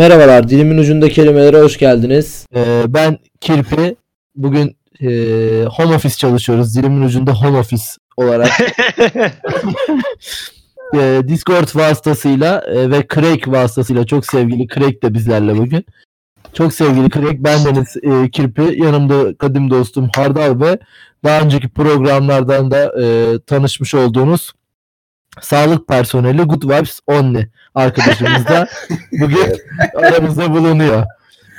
Merhabalar, dilimin ucunda kelimelere hoş geldiniz. Ee, ben Kirpi. Bugün e, home office çalışıyoruz. Dilimin ucunda home office olarak. e, Discord vasıtasıyla e, ve Craig vasıtasıyla çok sevgili Craig de bizlerle bugün. Çok sevgili Craig, bendeniz e, Kirpi. Yanımda kadim dostum Hardal ve daha önceki programlardan da e, tanışmış olduğunuz sağlık personeli Good Vibes Only arkadaşımız da bugün aramızda bulunuyor.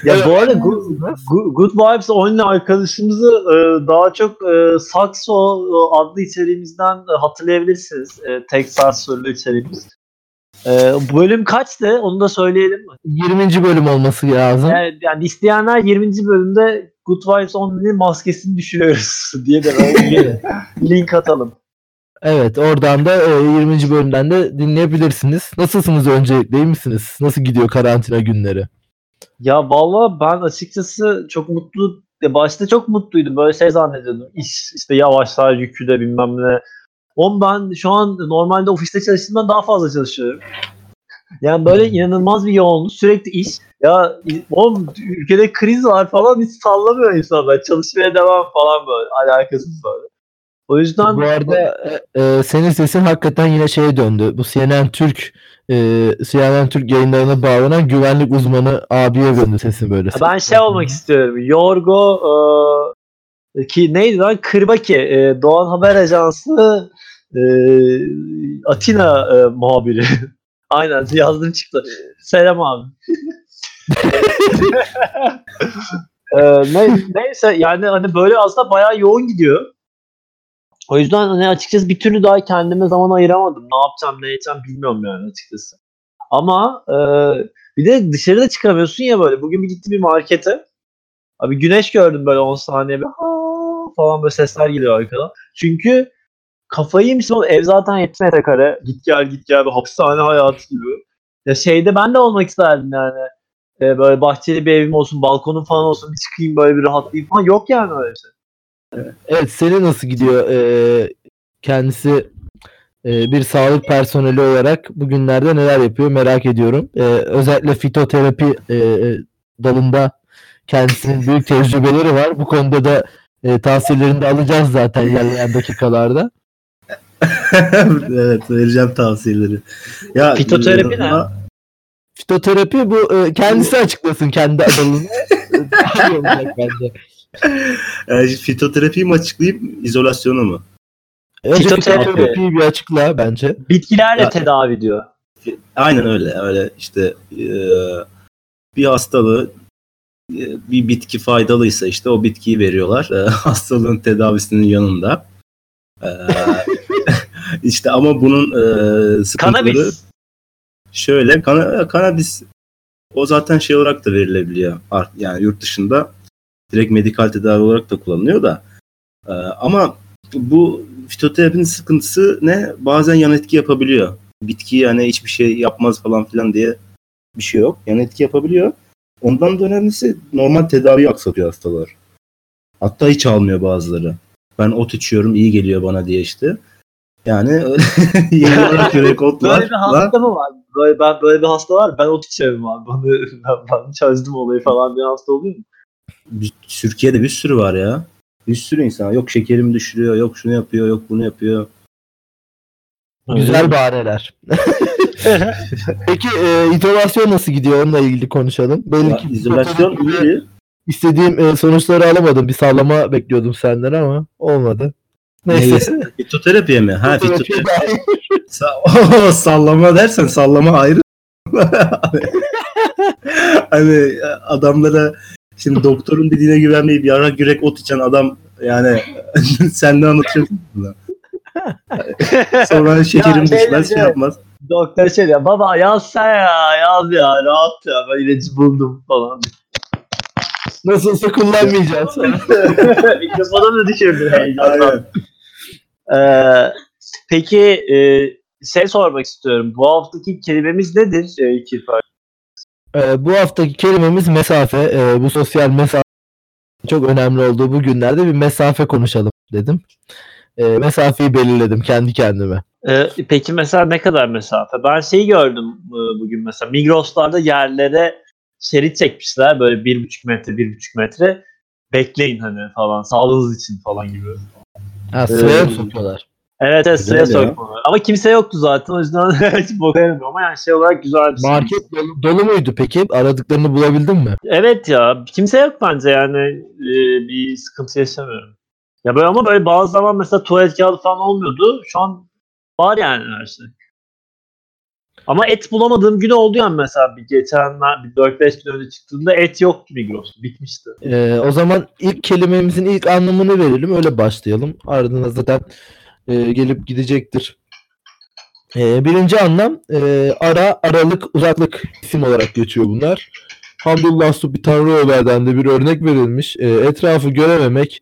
Ya bu arada Good, Good, Good Vibes Only arkadaşımızı e, daha çok e, Saxo e, adlı içeriğimizden e, hatırlayabilirsiniz. E, tek sarsörlü içeriğimiz. E, bölüm kaçtı? Onu da söyleyelim mi? 20. bölüm olması lazım. Yani, yani isteyenler 20. bölümde Good Vibes Only'nin maskesini düşürüyoruz diye de böyle link atalım. Evet oradan da e, 20. bölümden de dinleyebilirsiniz. Nasılsınız öncelikle iyi misiniz? Nasıl gidiyor karantina günleri? Ya valla ben açıkçası çok mutlu başta çok mutluydum. Böyle şey zannediyordum. İş işte yavaşlar yükü de bilmem ne. Oğlum ben şu an normalde ofiste çalıştığımdan daha fazla çalışıyorum. Yani böyle inanılmaz bir yoğunluk. Sürekli iş. Ya oğlum ülkede kriz var falan hiç sallamıyor insanlar. Çalışmaya devam falan böyle. Alakasız böyle. O yüzden Bu arada e, senin sesin hakikaten yine şeye döndü. Bu CNN Türk e, CNN Türk yayınlarına bağlanan güvenlik uzmanı abiye döndü sesin böyle. ben şey olmak istiyorum. Yorgo e, ki neydi lan? Kırbaki. E, Doğan Haber Ajansı e, Atina e, muhabiri. Aynen yazdım çıktı. Selam abi. e, ne, neyse yani hani böyle aslında bayağı yoğun gidiyor. O yüzden hani açıkçası bir türlü daha kendime zaman ayıramadım. Ne yapacağım, ne edeceğim bilmiyorum yani açıkçası. Ama e, bir de dışarıda çıkamıyorsun ya böyle. Bugün bir gittim bir markete. Abi güneş gördüm böyle 10 saniye bir falan böyle sesler geliyor arkadan. Çünkü kafayı oğlum. Ev zaten 70 metrekare. Git gel git gel bir hapishane hayatı gibi. Ya şeyde ben de olmak isterdim yani. E, böyle bahçeli bir evim olsun, balkonum falan olsun, bir çıkayım böyle bir rahatlayayım falan. Yok yani öyle şey. Evet seni nasıl gidiyor? E, kendisi e, bir sağlık personeli olarak bugünlerde neler yapıyor merak ediyorum. E, özellikle fitoterapi e, dalında kendisinin büyük tecrübeleri var. Bu konuda da e, tavsiyelerini de alacağız zaten ilerleyen dakikalarda. evet vereceğim tavsiyeleri. Ya Fitoterapi ne? Fitoterapi bu e, kendisi açıklasın kendi adını. Daha iyi olacak bence. E, fitoterapiyi mi açıklayayım, izolasyonu mu? Önce Fitoterapi. fitoterapiyi bir açıkla bence. Bitkilerle Ya- tedavi diyor. Aynen öyle. Öyle işte e, bir hastalığı e, bir bitki faydalıysa işte o bitkiyi veriyorlar. E, hastalığın tedavisinin yanında. E, işte ama bunun e, sıkıntıları Kanabis. şöyle kana, kanabis o zaten şey olarak da verilebiliyor. Yani yurt dışında direkt medikal tedavi olarak da kullanılıyor da. E, ama bu fitoterapinin sıkıntısı ne? Bazen yan etki yapabiliyor. Bitki yani hiçbir şey yapmaz falan filan diye bir şey yok. Yan etki yapabiliyor. Ondan da önemlisi normal tedavi aksatıyor hastalar. Hatta hiç almıyor bazıları. Ben ot içiyorum iyi geliyor bana diye işte. Yani öyle yeni olarak yürek otlar. Böyle bir hasta mı var? Böyle, ben, böyle bir hasta var. Ben ot içerim abi. Bana, ben, ben çözdüm olayı falan bir hasta oluyor mu? Türkiye'de bir sürü var ya. Bir sürü insan. Yok şekerimi düşürüyor, yok şunu yapıyor, yok bunu yapıyor. Güzel bahaneler. Peki e, izolasyon nasıl gidiyor? Onunla ilgili konuşalım. Belli Ya, ki izolasyon iyi. İstediğim e, sonuçları alamadım. Bir sallama bekliyordum senden ama olmadı. Neyse. Neyse. Fitoterapiye mi? Ha Fitoterapi. Sa- sallama dersen sallama ayrı. hani adamlara şimdi doktorun dediğine güvenmeyip yarak yürek ot içen adam yani sen ne anlatıyorsun buna? Sonra şekerim Ya, şey düşmez şey yapmaz. Doktor şey diyor. Baba yazsa ya. Yaz ya. Rahat ya. Ben ilacı buldum falan. Nasılsa kullanmayacağız. Mikrofona da düşürdü heyecandan. Ee, peki e, şey sormak istiyorum. Bu haftaki kelimemiz nedir? E, Kirper? E, bu haftaki kelimemiz mesafe. E, bu sosyal mesafe çok önemli olduğu bu günlerde bir mesafe konuşalım dedim. E, mesafeyi belirledim kendi kendime. Ee, peki mesela ne kadar mesafe? Ben şeyi gördüm e, bugün mesela Migros'larda yerlere şerit çekmişler böyle bir buçuk metre bir buçuk metre bekleyin hani falan sağlığınız için falan gibi. Ha, sıraya mı Ee, sokuyorlar? Evet evet Güzel sıraya ya. sokmalar. Ama kimse yoktu zaten o yüzden hiç boka yaramıyor. ama yani şey olarak güzel bir şey. Market dolu, dolu muydu peki? Aradıklarını bulabildin mi? Evet ya kimse yok bence yani e, bir sıkıntı yaşamıyorum. Ya böyle ama böyle bazı zaman mesela tuvalet kağıdı falan olmuyordu. Şu an var yani her şey. Ama et bulamadığım gün oldu yani mesela bir geçenler bir 4-5 gün önce çıktığında et yoktu Migros'ta. Bitmişti. Ee, o zaman ilk kelimemizin ilk anlamını verelim. Öyle başlayalım. Ardından zaten e, gelip gidecektir. Ee, birinci anlam e, ara, aralık, uzaklık isim olarak geçiyor bunlar. Hamdullah Subhi Tanrı Ömer'den de bir örnek verilmiş. E, etrafı görememek,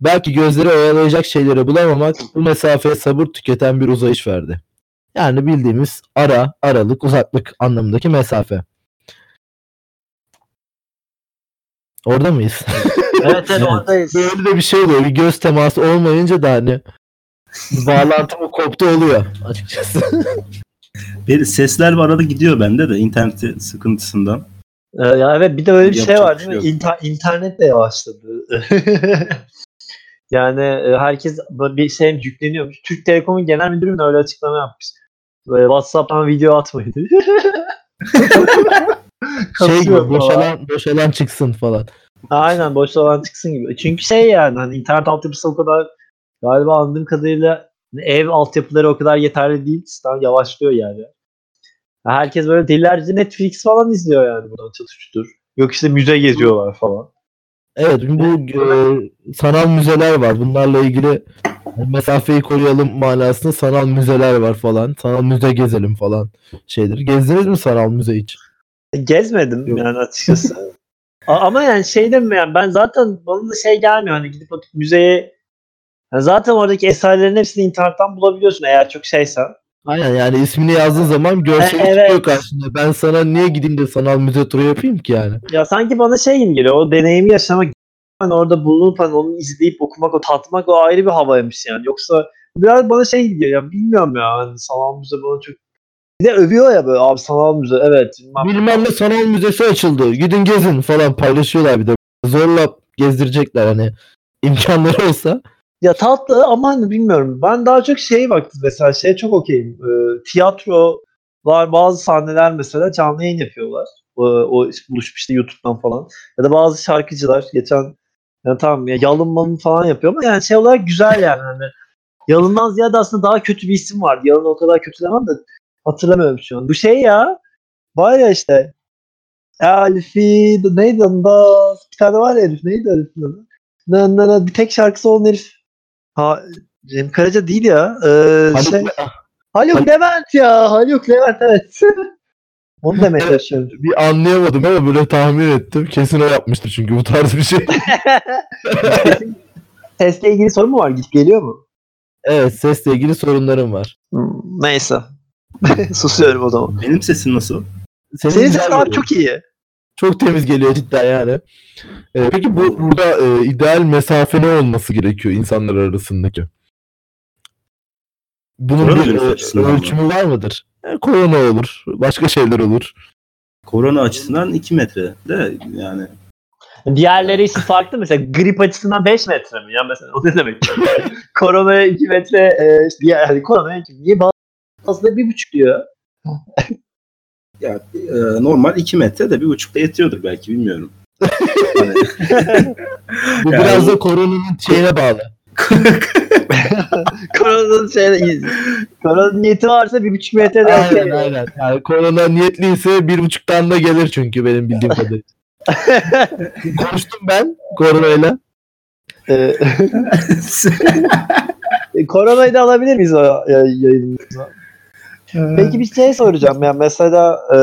belki gözleri oyalayacak şeyleri bulamamak bu mesafeye sabır tüketen bir uzayış verdi. Yani bildiğimiz ara, aralık, uzaklık anlamındaki mesafe. Orada mıyız? Evet evet oradayız. Böyle de bir şey oluyor. Bir göz teması olmayınca da hani bağlantı mı koptu oluyor açıkçası. Bir sesler var arada gidiyor bende de internet sıkıntısından. Ee, ya evet bir de öyle bir şey Yapacak var bir değil mi? şey. İnter- internet de yavaşladı. yani e, herkes bir şey yükleniyormuş. Türk Telekom'un genel müdürü de öyle açıklama yapmış. Böyle WhatsApp'tan video atmayın. şey gibi boşalan, boşalan çıksın falan. Aynen boş olan çıksın gibi. Çünkü şey yani hani internet altyapısı o kadar galiba anladığım kadarıyla ev altyapıları o kadar yeterli değil. Sistem yavaşlıyor yani. Herkes böyle delilerce Netflix falan izliyor yani buradan çatıştır. Yok işte müze geziyorlar falan. Evet bu e, sanal müzeler var. Bunlarla ilgili mesafeyi koruyalım manasında sanal müzeler var falan. Sanal müze gezelim falan şeyleri. Gezdiniz mi sanal müze hiç? Gezmedim Yok. yani açıkçası. Ama yani şey demiyorum ben zaten bana da şey gelmiyor hani gidip müzeye Yani zaten oradaki eserlerin hepsini internetten bulabiliyorsun eğer çok şeysen. Aynen yani ismini yazdığın zaman görseli E, evet. çıkıyor karşında. Ben sana niye gideyim de sanal müze turu yapayım ki yani? Ya sanki bana şey gibi geliyor. O deneyimi yaşamak hani orada bulunup hani onu izleyip okumak, o tatmak o ayrı bir havaymış yani. Yoksa biraz bana şey gibi geliyor. Ya bilmiyorum ya. Hani sanal müze bana çok bir de övüyor ya böyle abi sanal müze evet. bilmem- Bilmem ne sanal müzesi açıldı. Gidin gezin falan paylaşıyorlar bir de. Zorla gezdirecekler hani imkanları olsa. Ya tatlı ama hani bilmiyorum. Ben daha çok şey baktım mesela şeye çok okeyim. Ee, tiyatro bazı sahneler mesela canlı yayın yapıyorlar. O, o buluşup işte YouTube'dan falan. Ya da bazı şarkıcılar geçen yani tamam ya yalın malın falan yapıyor ama yani şey olarak güzel yani hani. Yalın'dan ziyade aslında daha kötü bir isim vardı. Yalın o kadar kötü demem de hatırlamıyorum şu an. Bu şey ya var ya işte Elfi neydi onun da bir tane var ya Elif neydi Elif'in adı? Na, na, bir tek şarkısı olan herif. Ha, Cem Karaca değil ya. Ee, Haluk- şey, Haluk Levent ya. Haluk Levent evet. Onu demeye Evet. çalışıyorum. bir anlayamadım ama böyle tahmin ettim. Kesin o yapmıştır çünkü bu tarz bir şey. Sesle ilgili sorun mu var? Gidip geliyor mu? evet sesle ilgili sorunlarım var. Hmm, neyse. Susuyorum o zaman. Benim sesim nasıl? Senin Senin sesin abi çok iyi. Çok temiz geliyor cidden yani. Ee, peki bu burada e, ideal mesafe ne olması gerekiyor insanlar arasındaki? Bunun Koronavirüs bir e, açısından mı? ölçümü var mıdır? E, korona olur, başka şeyler olur. Korona açısından 2 metre de yani Diğerleri için farklı mesela grip açısından 5 metre mi? Ya mesela o ne demek? Koronaya 2 metre e, işte diğer, yani koronaya 2 Niye bazıları 1,5 diyor? Ya, e, normal 2 metre de bir buçukta yetiyordur belki bilmiyorum. Hani, Bu Yani biraz da koronanın şeyine bağlı. Koronanın şeyine Koronanın niyeti varsa 1,5 metre de Aynen aynen. Yani korona niyetliyse bir buçuktan da gelir çünkü benim bildiğim kadarıyla. Konuştum ben koronayla. Ee, Koronayı da alabilir miyiz o ya- yayınımıza? Peki bir şey soracağım. Yani mesela e,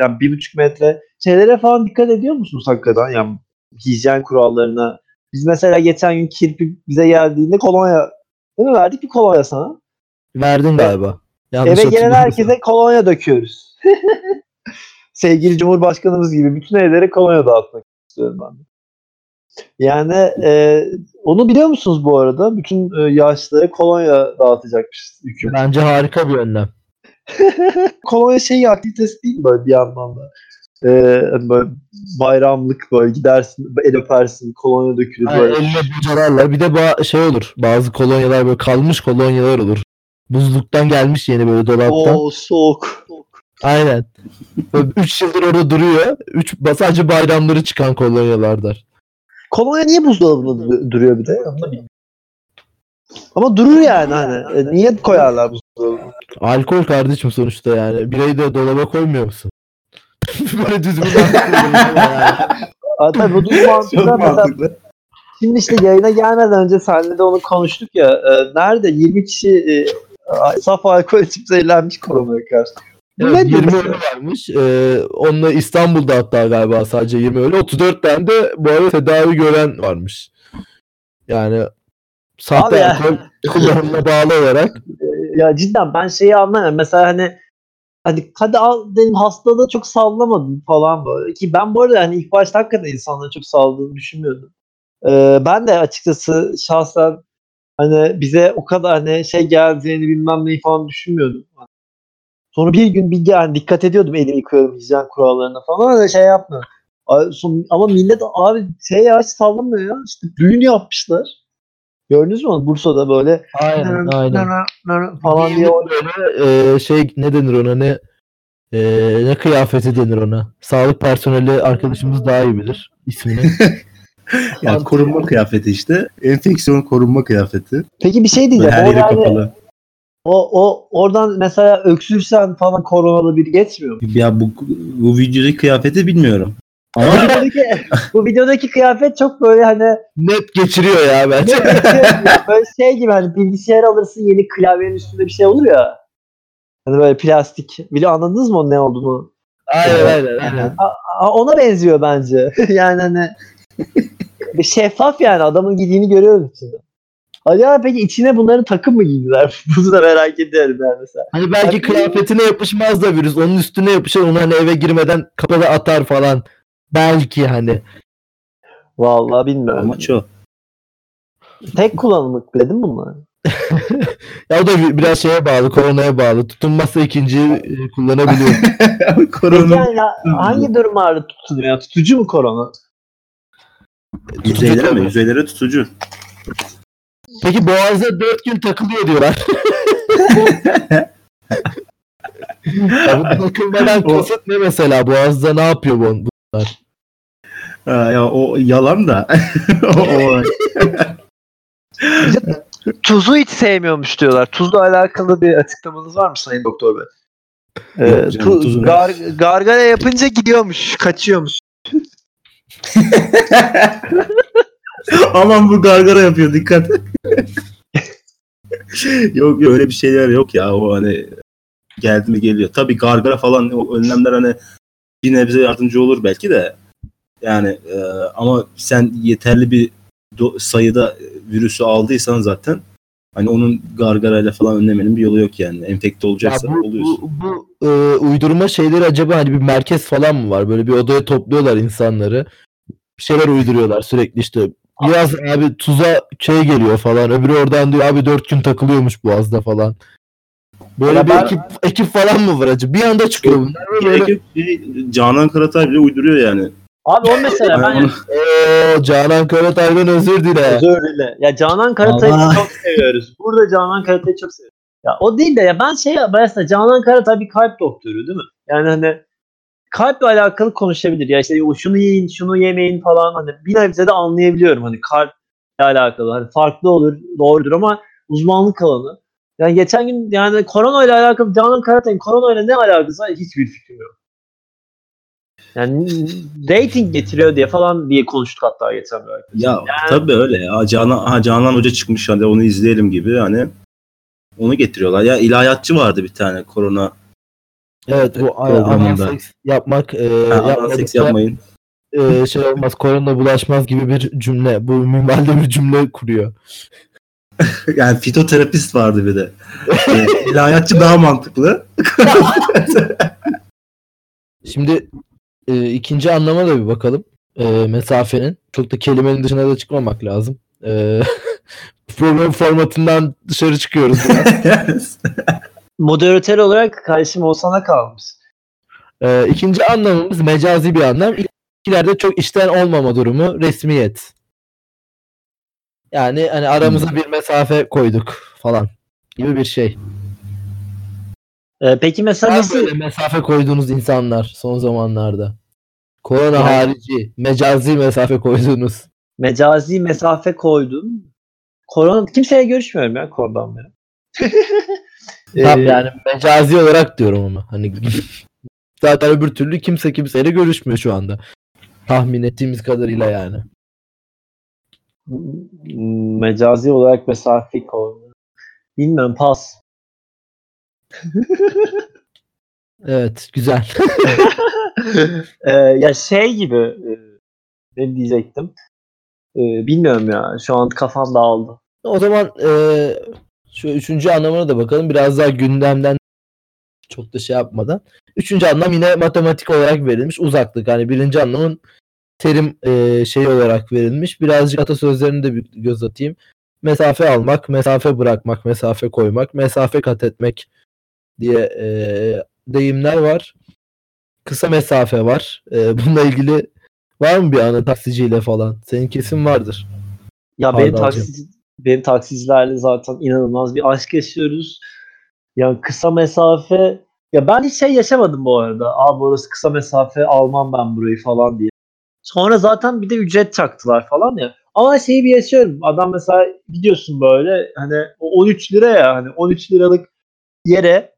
yani bir buçuk metre şeylere falan dikkat ediyor musunuz hakikaten? Yani hijyen kurallarına. Biz mesela geçen gün kirpi bize geldiğinde kolonya değil mi? Verdik bir kolonya sana. Verdin galiba. Yanlış Eve gelen herkese kolonya döküyoruz. Sevgili Cumhurbaşkanımız gibi bütün evlere kolonya dağıtmak istiyorum ben de. Yani e, onu biliyor musunuz bu arada? Bütün e, yaşlılara kolonya dağıtacakmış hükümet. Bence harika bir önlem. Kolonya şeyi aktivitesi değil mi böyle bir yandan da? Ee, hani böyle bayramlık böyle gidersin el öpersin kolonya dökülür Yani böyle. eline bocalarlar. Bir de ba- şey olur. Bazı kolonyalar böyle kalmış kolonyalar olur. Buzluktan gelmiş yeni böyle dolaptan. Oo soğuk. Aynen. 3 yıldır orada duruyor. 3 sadece bayramları çıkan kolonyalardır. Kolonya niye buzdolabında du- duruyor bir de? Onu da bilmiyorum. Ama durur yani hani. E, niye koyarlar buzdolabına? Alkol kardeşim sonuçta yani. Birayı da dolaba koymuyor musun? Böyle düz bir tabii bu düz mesela mantıklı. Şimdi işte yayına gelmeden önce seninle de onu konuştuk ya. e, nerede 20 kişi e, saf alkol içip zehirlenmiş koronaya karşı. Bu Evet, nedir 20 mesela? ölü varmış. Ee, onunla İstanbul'da hatta galiba sadece 20 ölü. 34 tane de bu arada tedavi gören varmış. Yani sahte alkol kullanımına bağlı olarak ya cidden ben şeyi anlamıyorum. Mesela hani hani hadi al benim hastalığı çok sallamadım falan böyle. Ki ben bu arada hani ilk başta hakikaten insanların çok salladığını düşünmüyordum. E, ben de açıkçası şahsen hani bize o kadar hani şey geleceğini bilmem neyi falan düşünmüyordum. Sonra bir gün bir yani dikkat ediyordum elimi yıkıyorum hijyen kurallarına falan da şey yapma. Ay, son- Ama millet abi şey ya sallamıyor ya. İşte düğün yapmışlar. Gördünüz mü onu? Bursa'da böyle aynen aynen. falan diye Böyle e, şey ne denir ona ne e, ne kıyafeti denir ona. Sağlık personeli arkadaşımız daha iyi bilir ismini. Yani korunma kıyafeti işte. Enfeksiyon korunma kıyafeti. Peki bir şey diyeceğim. her O, yeri yani, kapalı. o, o oradan mesela öksürsen falan koronalı biri geçmiyor mu? Ya bu, bu videodaki kıyafeti bilmiyorum. Bu, Ama videodaki, bu videodaki kıyafet çok böyle hani Net geçiriyor ya bence. böyle şey gibi hani bilgisayar alırsın yeni klavyenin üstünde bir şey olur ya. Hani böyle plastik. Biliyor anladınız mı onun ne olduğunu? aynen aynen. aynen. Ona benziyor bence. yani hani bir şeffaf yani adamın giydiğini görüyoruz içinde. Acaba peki içine bunların takım mı giydiler? Bunu da merak ediyorum ben mesela. Hani belki kıyafetine yapışmaz da virüs. Onun üstüne yapışır. Onu hani eve girmeden kapıda atar falan. Belki hani. Vallahi bilmiyorum. amaç o. Tek kullanımlık mi bunlar? Ya o da bir- biraz şeye bağlı, koronaya bağlı. Tutunmazsa ikinciyi e, kullanabiliyor. Peki Korona yani hangi durumlarda tutuluyor? Yani tutucu mu korona? yüzeylere mi? Yüzeylere tutucu. Peki boğazda 4 gün takılıyor diyorlar. O- kasıt ne mesela? Boğazda ne yapıyor bu? bunlar? Ha, ya o yalan da. o, o- Tuzu hiç sevmiyormuş diyorlar. Tuzla alakalı bir açıklamanız var mı Sayın Doktor Bey? Yok Ee, canım, tu- gar- gargara yapınca gidiyormuş, kaçıyormuş. Aman bu gargara yapıyor dikkat. yok yok öyle bir şeyler yok ya o hani geldi mi geliyor. Tabii gargara falan o önlemler hani bir nebze yardımcı olur belki de. Yani e, ama sen yeterli bir do- sayıda virüsü aldıysan zaten hani onun gargarayla falan önlemenin bir yolu yok yani. Enfekte Ya olacaksan bu, oluyorsun. bu, bu, e, uydurma şeyleri acaba hani bir merkez falan mı var? Böyle bir odaya topluyorlar insanları. Bir şeyler uyduruyorlar sürekli işte. Biraz abi tuza şey geliyor falan. Öbürü oradan diyor abi 4 gün takılıyormuş boğazda falan. Böyle Ya bir ben- ekip, ekip falan mı var acaba? Bir anda çıkıyor bunlar. Böyle. Şey, Canan Karatay bile uyduruyor yani. Abi o mesela ben Ooo Canan Karatay'dan özür dile. özür dile. Ya Canan Karatay'ı Allah. çok seviyoruz. Burada Canan Karatay'ı çok seviyoruz. Ya o değil de ya ben şey mesela Canan Karatay bir kalp doktoru değil mi? Yani hani kalple alakalı konuşabilir. Ya işte şunu yiyin, şunu yemeyin falan hani bir nebze de anlayabiliyorum hani kalple alakalı. Hani farklı olur, doğrudur ama uzmanlık alanı. Yani geçen gün yani korona ile alakalı Canan Karatay'ın korona ile ne alakası var hiçbir fikrim yok. Yani rating getiriyor diye falan diye konuştuk hatta geçen bir arkadaş. Ya tabii öyle ya. Canan, Canan Hoca çıkmış hadi onu izleyelim gibi hani onu getiriyorlar. Ya ilahiyatçı vardı bir tane korona. Evet bu anal seks yapmak e, Ha, seks yapmayın. e, şey olmaz korona bulaşmaz gibi bir cümle. Bu minvalde bir cümle kuruyor. Yani fitoterapist vardı bir de. Yani ilahiyatçı daha mantıklı. Şimdi e, ikinci anlama da bir bakalım. e, mesafenin. Çok da kelimenin dışına da çıkmamak lazım. E, program formatından dışarı çıkıyoruz biraz. Moderatör olarak karşım olsana kalmış. E, ikinci anlamımız mecazi bir anlam. İlkilerde çok işten olmama durumu resmiyet. Yani hani aramıza bir mesafe koyduk falan gibi bir şey. Ee, peki mesela Var nasıl böyle mesafe koyduğunuz insanlar son zamanlarda? Korona Yani- harici mecazi mesafe koyduğunuz. mecazi mesafe koydun? Korona kimseye görüşmüyorum ya koronadan beri. Tam Ee, yani mecazi olarak diyorum ama. Hani zaten öbür türlü kimse kimseyle görüşmüyor şu anda. Tahmin ettiğimiz kadarıyla yani. m- mecazi olarak mesafe koydun. Bilmem pas. Evet güzel. Ee, ya şey gibi e, ne diyecektim? Ee, bilmiyorum ya. Şu an kafam dağıldı. o zaman eee, şu üçüncü anlamına da bakalım. Biraz daha gündemden çok da şey yapmadan. Üçüncü anlam yine matematik olarak verilmiş. Uzaklık. Hani birinci anlamın terim eee, şey olarak verilmiş. Birazcık atasözlerine de bir göz atayım. Mesafe almak, mesafe bırakmak, mesafe koymak, mesafe kat etmek diye eee, deyimler var. Kısa mesafe var. Eee, bununla ilgili var mı bir anı taksiciyle falan? Senin kesin vardır. Ya benim Hardalcığım. taksici, benim taksicilerle zaten inanılmaz bir aşk yaşıyoruz. Yani kısa mesafe ya ben hiç şey yaşamadım bu arada. Abi orası kısa mesafe almam ben burayı falan diye. Sonra zaten bir de ücret çaktılar falan ya. Ama şeyi bir yaşıyorum. Adam mesela gidiyorsun böyle hani o 13 lira ya hani 13 liralık yere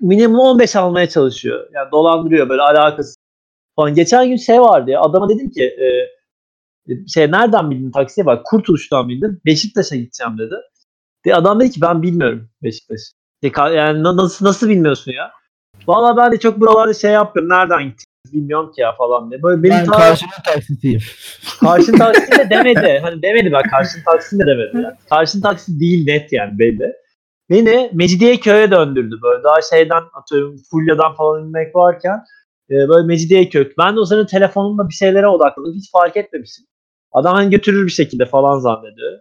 minimum 15 almaya çalışıyor. Yani dolandırıyor böyle alakası falan. Geçen gün şey vardı ya adama dedim ki e, şey nereden bildin taksiye bak Kurtuluş'tan bildim. Beşiktaş'a gideceğim dedi. De adam dedi ki ben bilmiyorum Beşiktaş. De, yani na- nasıl nasıl bilmiyorsun ya? Valla ben de çok buralarda şey yapıyorum. Nereden gittiğinizi bilmiyorum ki ya falan diye. Böyle benim Ben ta- karşının taksitiyim. karşın taksi de demedi. Hani demedi bak karşın taksi de demedi. Yani. Karşın taksi değil net yani belli. Beni Mecidiyeköy'e döndürdü böyle. Daha şeyden atıyorum Fulya'dan falan inmek varken e, böyle Mecidiyeköy. Ben de o sırada telefonumla bir şeylere odakladım. Hiç fark etmemişim. Adam hani götürür bir şekilde falan zannediyor.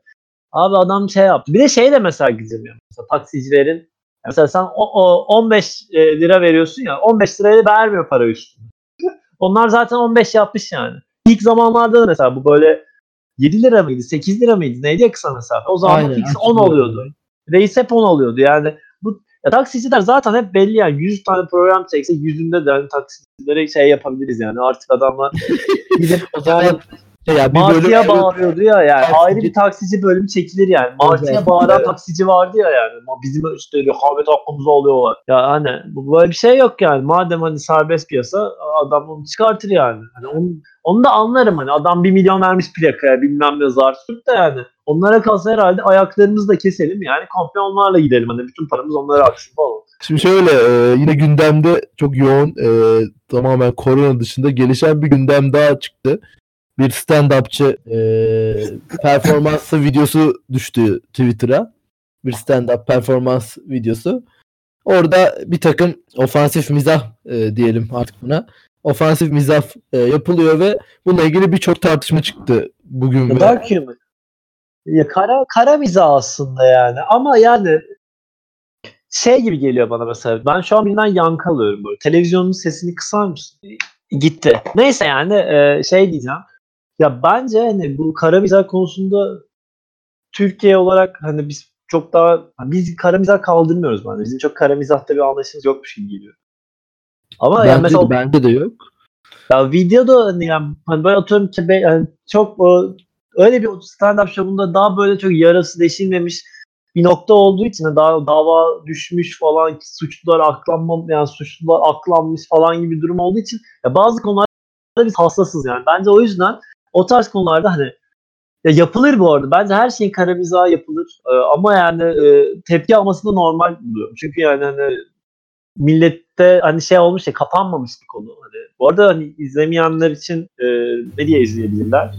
Abi adam şey yaptı. Bir de şey de mesela gizlemiyor. Mesela taksicilerin mesela sen o, o 15 e, lira veriyorsun ya 15 liraya vermiyor para üstüne. Onlar zaten 15 yapmış yani. İlk zamanlarda da mesela bu böyle 7 lira mıydı 8 lira mıydı neydi ya kısa mesafe. O zaman Aynen, fix 10 hatırlıyorum. oluyordu. Reis hep 10 oluyordu yani. Bu ya taksiciler zaten hep belli yani 100 tane program çekse yüzünde de hani taksicilere şey yapabiliriz yani artık adamlar gidip O zaman ya bir Martı'ya bağırıyordu ya yani. Taksici- Ayrı bir taksici bölümü çekilir yani. Martı'ya bağıran taksici vardı ya yani. Bizim işte rekabet hakkımızı alıyorlar. Ya hani böyle bir şey yok yani. Madem hani serbest piyasa adam onu çıkartır yani. Hani onu, onu da anlarım hani. Adam bir milyon vermiş plakaya bilmem ne zar de yani. Onlara kalsa herhalde ayaklarımızı da keselim yani. Komple onlarla gidelim. Hani bütün paramız onlara aksın falan. Şimdi şöyle e, yine gündemde çok yoğun e, tamamen korona dışında gelişen bir gündem daha çıktı. Bir stand-upçı e, performansı videosu düştü Twitter'a. Bir stand-up performans videosu. Orada bir takım ofansif mizah e, diyelim artık buna. Ofansif mizah e, yapılıyor ve bununla ilgili birçok tartışma çıktı bugün. ve- Dark humor. Ya kara, kara mizah aslında yani. Ama yani şey gibi geliyor bana mesela. Ben şu an birinden yankı alıyorum böyle. Televizyonun sesini kısar mısın? Gitti. Neyse yani e, şey diyeceğim. Ya bence hani bu kara mizah konusunda Türkiye olarak hani biz çok daha biz kara mizah kaldırmıyoruz bence. Bizim çok kara mizahta bir anlayışımız yokmuş gibi geliyor. Ama yani Bence, mesela de, bence de yok. ya videoda hani yani hani böyle atıyorum ki yani çok o- öyle bir stand-up show'unda daha böyle çok yarası deşilmemiş bir nokta olduğu için daha dava düşmüş falan suçlular aklanma yani suçlular aklanmış falan gibi bir durum olduğu için ya bazı konularda biz hassasız yani. Bence o yüzden o tarz konularda hani ya yapılır bu arada. Bence her şeyin kara mizahı yapılır. Ee, ama yani e, tepki alması da normal buluyorum. Çünkü yani hani millette hani şey olmuş ya kapanmamış bir konu. Hani bu arada hani izlemeyenler için e, ne diye izleyebilirler?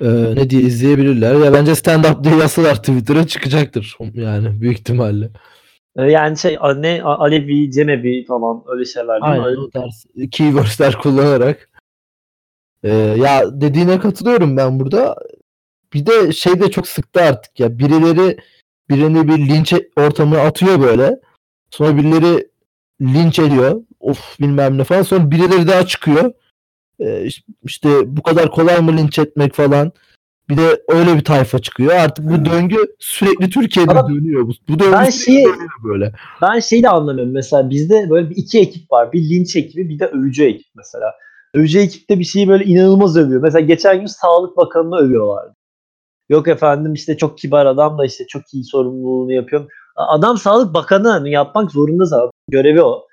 Ee, ne diye izleyebilirler. Ya bence stand-up diye yazsalar Twitter'a çıkacaktır. Yani büyük ihtimalle. E, yani şey a- ne A- Alevi, Cemevi falan öyle şeyler? Aynen Öyle- o tarz keywordsler kullanarak. Ee, ya dediğine katılıyorum ben burada. Bir de şey de çok sıktı artık ya. Birileri birini bir linç ortamına atıyor böyle. Sonra birileri linç ediyor. Of bilmem ne falan. Sonra birileri daha çıkıyor. Ee, işte bu kadar kolay mı linç etmek falan. Bir de öyle bir tayfa çıkıyor. Artık bu döngü sürekli Türkiye'de Ama dönüyor. Bu, bu döngü ben şeyi- böyle. Ben şeyi de anlamıyorum. Mesela bizde böyle bir iki ekip var. Bir linç ekibi bir de övücü ekip mesela. Övücü ekipte bir şeyi böyle inanılmaz övüyor. Mesela geçen gün Sağlık Bakanı'nı övüyorlardı. Yok efendim işte çok kibar adam da işte çok iyi sorumluluğunu yapıyor. Adam Sağlık Bakanı hani yapmak zorunda zaten. Görevi o.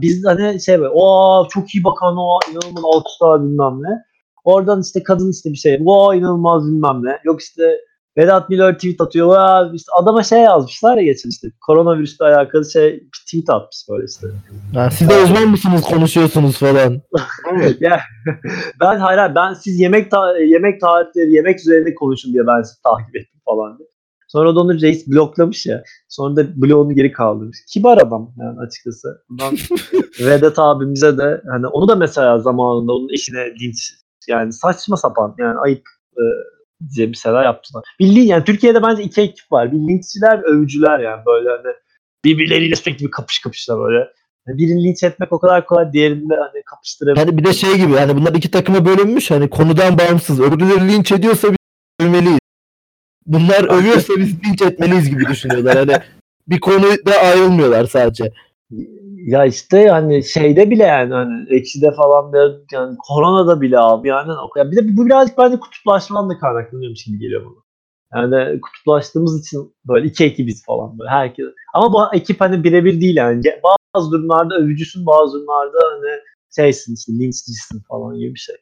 Biz hani şey böyle o çok iyi bakan o inanılmaz alkışlar bilmem ne. Oradan işte kadın işte bir şey o inanılmaz bilmem ne. Yok işte Vedat Milor tweet atıyor. Vaa, işte adama şey yazmışlar ya geçen işte. Koronavirüsle alakalı şey bir tweet atmış böyle işte. Ha, siz de uzman mısınız konuşuyorsunuz falan. ya, ben hayır hayır, ben siz yemek ta- yemek tarifleri yemek üzerinde konuşun diye ben sizi takip ettim falan diye. Sonra da onu reis bloklamış ya. Sonra da bloğunu geri kaldırmış. Kibar adam yani açıkçası. Bundan Vedat abimize de hani onu da mesela zamanında onun eşine linç yani saçma sapan yani ayıp e, diye bir şeyler yaptılar. Bildiğin yani Türkiye'de bence iki ekip var. Bir linççiler, övücüler yani böyle hani birbirleriyle sürekli bir kapış kapışlar böyle. Yani Birini linç etmek o kadar kolay, diğerini de hani kapıştırabilir. Hani bir de şey gibi hani bunlar iki takıma bölünmüş hani konudan bağımsız. Öbürleri linç ediyorsa biz övmeliyiz. Bunlar övüyorsa biz linç etmeliyiz gibi düşünüyorlar. Hani bir konuda ayrılmıyorlar sadece. Ya işte hani şeyde bile yani hani ekşide falan bir yani koronada bile abi yani ya bir de bu birazcık bence kutuplaşmadan da kaynaklanıyormuş gibi geliyor bana. Yani kutuplaştığımız için böyle iki ekibiz falan böyle herkes. Ama bu ekip hani birebir değil yani. Bazı durumlarda övücüsün bazı durumlarda hani şeysin işte linçcisin falan gibi bir şey.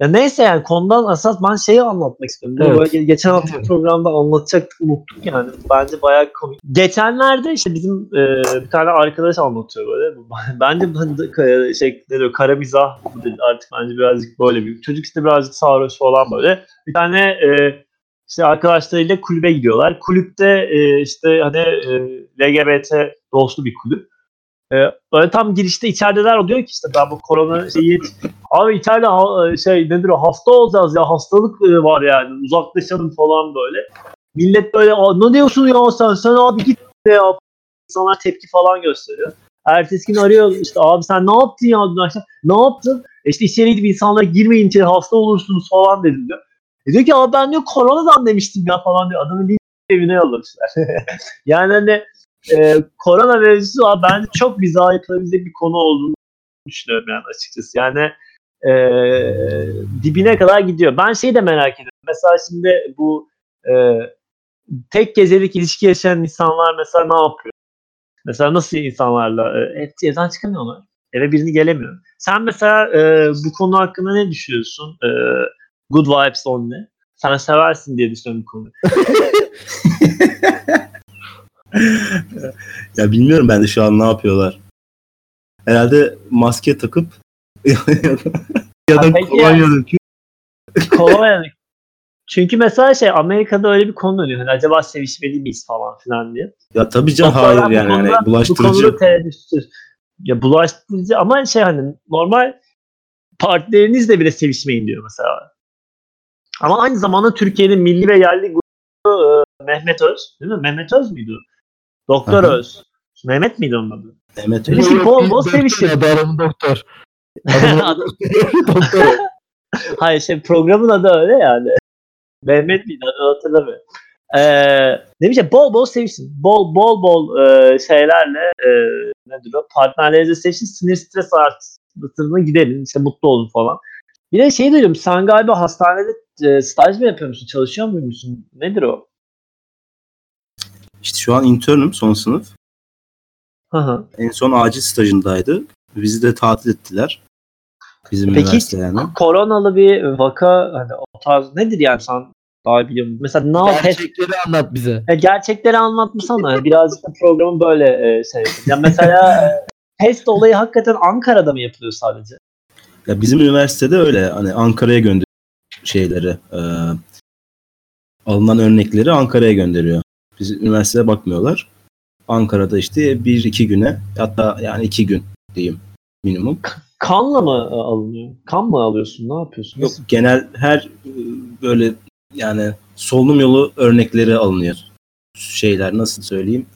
Ya neyse yani konudan esas ben şeyi anlatmak istiyorum. Evet. böyle ge- geçen hafta programda anlatacaktık unuttuk yani. Bence bayağı komik. Geçenlerde işte bizim e, bir tane arkadaş anlatıyor böyle. Bence de- ka- şey ne diyor kara mizah artık bence birazcık böyle bir çocuk işte birazcık sarhoş falan böyle. Bir tane e, işte arkadaşlarıyla kulübe gidiyorlar. Kulüpte e, işte hani e, LGBT dostu bir kulüp. E, böyle tam girişte içerideler o diyor ki işte ben bu korona şeyi abi içeride ha- şey nedir o hasta olacağız ya hastalık e, var yani uzaklaşalım falan böyle. Millet böyle "Aa, ne diyorsun ya sen sen abi git ya insanlar tepki falan gösteriyor. Ertesi gün arıyor işte abi sen ne yaptın ya dün akşam? Ne yaptın? E işte içeri gidip insanlara girmeyin içeri hasta olursunuz falan dedim diyor. E diyor ki abi ben diyor koronadan demiştim ya falan diyor. Adamı evine yollamışlar. yani hani e, korona mevzusu bence çok mizah yapılabilecek bir konu olduğunu düşünüyorum yani açıkçası. Yani e, dibine kadar gidiyor. Ben şeyi de merak ediyorum. Mesela şimdi bu e, tek gecelik ilişki yaşayan insanlar mesela ne yapıyor? Mesela nasıl insanlarla e, ev- evden çıkamıyorlar. Eve birini gelemiyor. Sen mesela e, bu konu hakkında ne düşünüyorsun? E, good vibes only. Sen seversin diye düşünüyorum bu konuyu. Ya bilmiyorum ben de şu an ne yapıyorlar. Herhalde maske takıp ya da, ya da peki kolonya. Çünkü mesela şey Amerika'da öyle bir konu dönüyor. Hani acaba sevişmeli miyiz falan filan diye. ya tabii can Doktorlar hayır yani, konuda- yani Bu bulaştırıcı. konuda tereddütsüz. Ya bulaştırıcı ama şey hani normal partnerinizle bile sevişmeyin diyor mesela. Ama aynı zamanda Türkiye'nin milli ve yerli grubu e, Mehmet Öz. Değil mi? Mehmet Öz müydü? Doktor hı. Öz. Mehmet miydi onun adı? Mehmet Öz. şey bol bol Doktor, sevişin. adı adamın doktor. Adamın doktor. Hayır şey programın adı öyle yani. Mehmet miydi adını hatırlamıyorum. Ee, ne bileyim bol bol sevişin. Bol bol bol e, şeylerle e, nedir o? Partnerlerinizle sevişin. Sinir stres artırına gidelim. İşte mutlu olun falan. Bir de şey diyorum sen galiba hastanede e, staj mı yapıyor musun? Çalışıyor muymuşsun? Nedir o? İşte şu an internüm son sınıf. Hı. En son acil stajındaydı. Bizi de tatil ettiler. Bizim Peki yani. koronalı bir vaka hani o tarz nedir yani sen daha biliyor musun? Mesela ne yap- Gerçekleri anlat bize. Ya gerçekleri anlatmasana. Birazcık da programı böyle e, şey yapın. Ya mesela e, test olayı hakikaten Ankara'da mı yapılıyor sadece? Ya bizim üniversitede öyle hani Ankara'ya gönderiyor şeyleri. e, alınan örnekleri Ankara'ya gönderiyor. Biz üniversiteye bakmıyorlar. Ankara'da işte bir iki güne hatta yani iki gün diyeyim. minimum. Kanla mı alınıyor? Kan mı alıyorsun? Ne yapıyorsun? Yok Nasıl? genel her e, böyle yani solunum yolu örnekleri alınıyor. Şeyler nasıl söyleyeyim?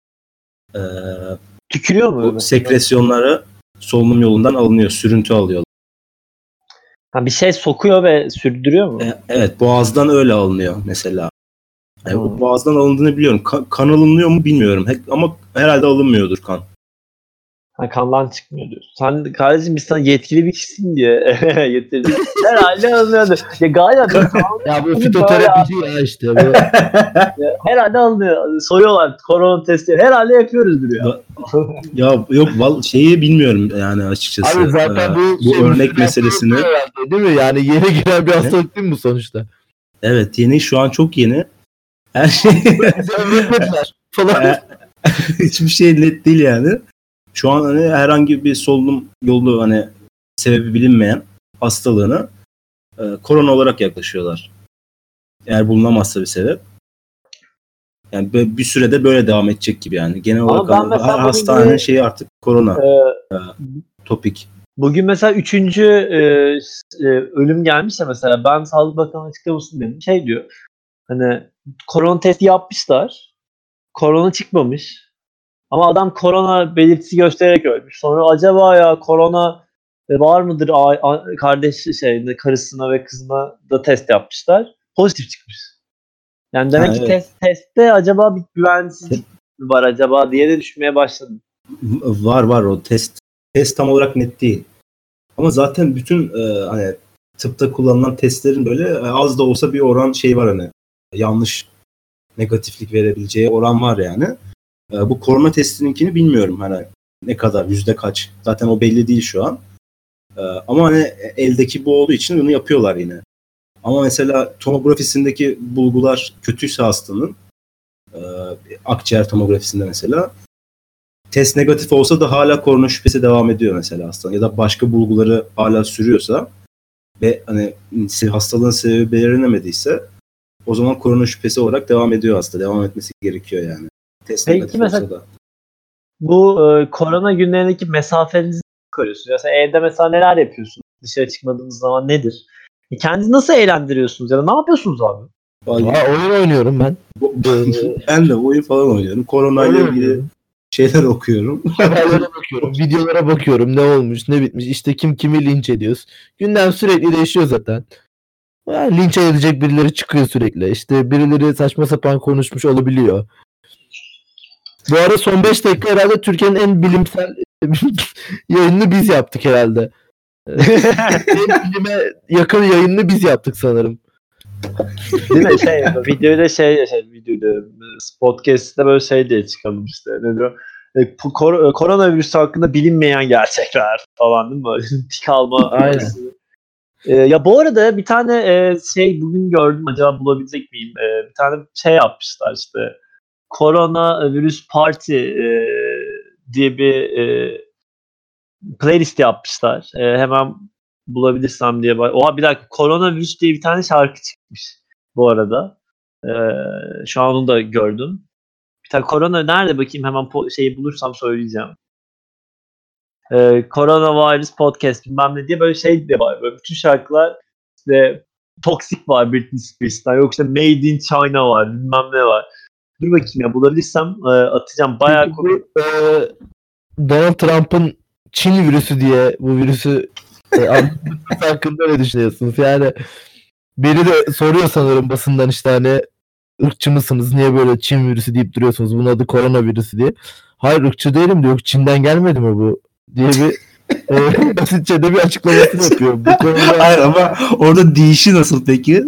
Ee, Tükürüyor mu? sekresyonları solunum yolundan alınıyor. Sürüntü alıyor. Ha, bir şey sokuyor ve sürdürüyor mu? E, Evet boğazdan öyle alınıyor mesela. Yani Hmm. boğazdan alındığını biliyorum. Ka- kan alınıyor mu bilmiyorum. He- ama herhalde alınmıyordur kan. Ha, kandan çıkmıyor diyorsun. Sen kardeşim biz sana yetkili bir kişisin diye getirdik. Herhalde alınıyordu. Ya galiba Ya bu fitoterapici ya işte bu. herhalde alınıyor. Soruyorlar korona testi. Herhalde yapıyoruz diyor. Ya yok val şeyi bilmiyorum yani açıkçası. Abi zaten Ee, bu, bu şey, örnek müsilaj meselesini herhalde, değil mi? Yani yeni giren bir hastalık değil mi bu sonuçta? evet yeni şu an çok yeni. Her şey falan. E, hiçbir şey net değil yani. Şu an hani herhangi bir solunum yolu hani sebebi bilinmeyen hastalığına e, korona olarak yaklaşıyorlar. Eğer bulunamazsa bir sebep. Yani bir sürede böyle devam edecek gibi yani. Genel Ama olarak ben hani her hastanenin şeyi artık korona Ee, topik. bugün mesela üçüncü e, e, ölüm gelmişse mesela ben Sağlık Bakanı açıklamasını dedim. Şey diyor. Hani korona testi yapmışlar. Korona çıkmamış. Ama adam korona belirtisi göstererek ölmüş. Sonra acaba ya korona e, var mıdır kardeş şey karısına ve kızına da test yapmışlar. Pozitif çıkmış. Yani demek Ha, ki evet. test, testte acaba bir güvensizlik var acaba diye de düşünmeye başladım. Var var o test. Test tam olarak net değil. Ama zaten bütün e, hani tıpta kullanılan testlerin böyle e, az da olsa bir oran şey var hani yanlış negatiflik verebileceği oran var yani. E, bu korona testininkini bilmiyorum hani ne kadar yüzde kaç. Zaten o belli değil şu an. E, ama hani eldeki bu olduğu için bunu yapıyorlar yine. Ama mesela tomografisindeki bulgular kötüyse hastanın e, akciğer tomografisinde mesela test negatif olsa da hala korona şüphesi devam ediyor mesela hastanın ya da başka bulguları hala sürüyorsa ve hani hastalığın sebebi belirlenemediyse o zaman korona şüphesi olarak devam ediyor hasta. Devam etmesi gerekiyor yani. Test Peki mesela- da. Bu e, korona günlerindeki mesafenizi koruyorsunuz. Mesela evde mesela neler yapıyorsunuz? Dışarı çıkmadığınız zaman nedir? E, Kendinizi nasıl eğlendiriyorsunuz ya da ne yapıyorsunuz abi? Aa, oyun oynuyorum ben. Ben de oyun falan oynuyorum. Korona ile ilgili şeyler okuyorum. Haberlere bakıyorum, videolara bakıyorum. Ne olmuş, ne bitmiş. İşte kim kimi linç ediyoruz. Gündem sürekli değişiyor zaten. Yani linç edilecek birileri çıkıyor sürekli. İşte birileri saçma sapan konuşmuş olabiliyor. Bu ara son 5 dakika herhalde Türkiye'nin en bilimsel yayınını biz yaptık herhalde. en bilime yakın yayınını biz yaptık sanırım. Değil mi? Şey, videoda şey, şey videoda podcast'te böyle şey diye çıkalım işte. Ne diyor? E, kor- e, koronavirüs hakkında bilinmeyen gerçekler falan değil mi? Tik alma. Aynen. E, ya bu arada bir tane e, şey bugün gördüm acaba bulabilecek miyim? E, bir tane şey yapmışlar işte. Koronavirüs Party e, diye bir e, playlist yapmışlar. E, hemen bulabilirsem diye. bak- Oha bir dakika. Koronavirüs diye bir tane şarkı çıkmış bu arada. E, şu an onu da gördüm. Bir tane korona nerede bakayım hemen po- şeyi bulursam söyleyeceğim. E, Coronavirus Podcast bilmem ne diye böyle şey de var. Böyle bütün şarkılar işte Toxic var Britney Spears'tan. Yoksa Made in China var. Bilmem ne var. Dur bakayım ya bulabilirsem e, atacağım. Bayağı komik. bu, e, Donald Trump'ın Çin virüsü diye bu virüsü e, hakkında ne düşünüyorsunuz? Yani biri de soruyor sanırım basından işte hani ırkçı mısınız? Niye böyle Çin virüsü deyip duruyorsunuz? Bunun adı koronavirüsü diye. Hayır ırkçı değilim diyor. Çin'den gelmedi mi bu? Diye bir e, basitçe de bir açıklamasını yapıyor. Bu konuda Hayır ama orada değişi nasıl peki?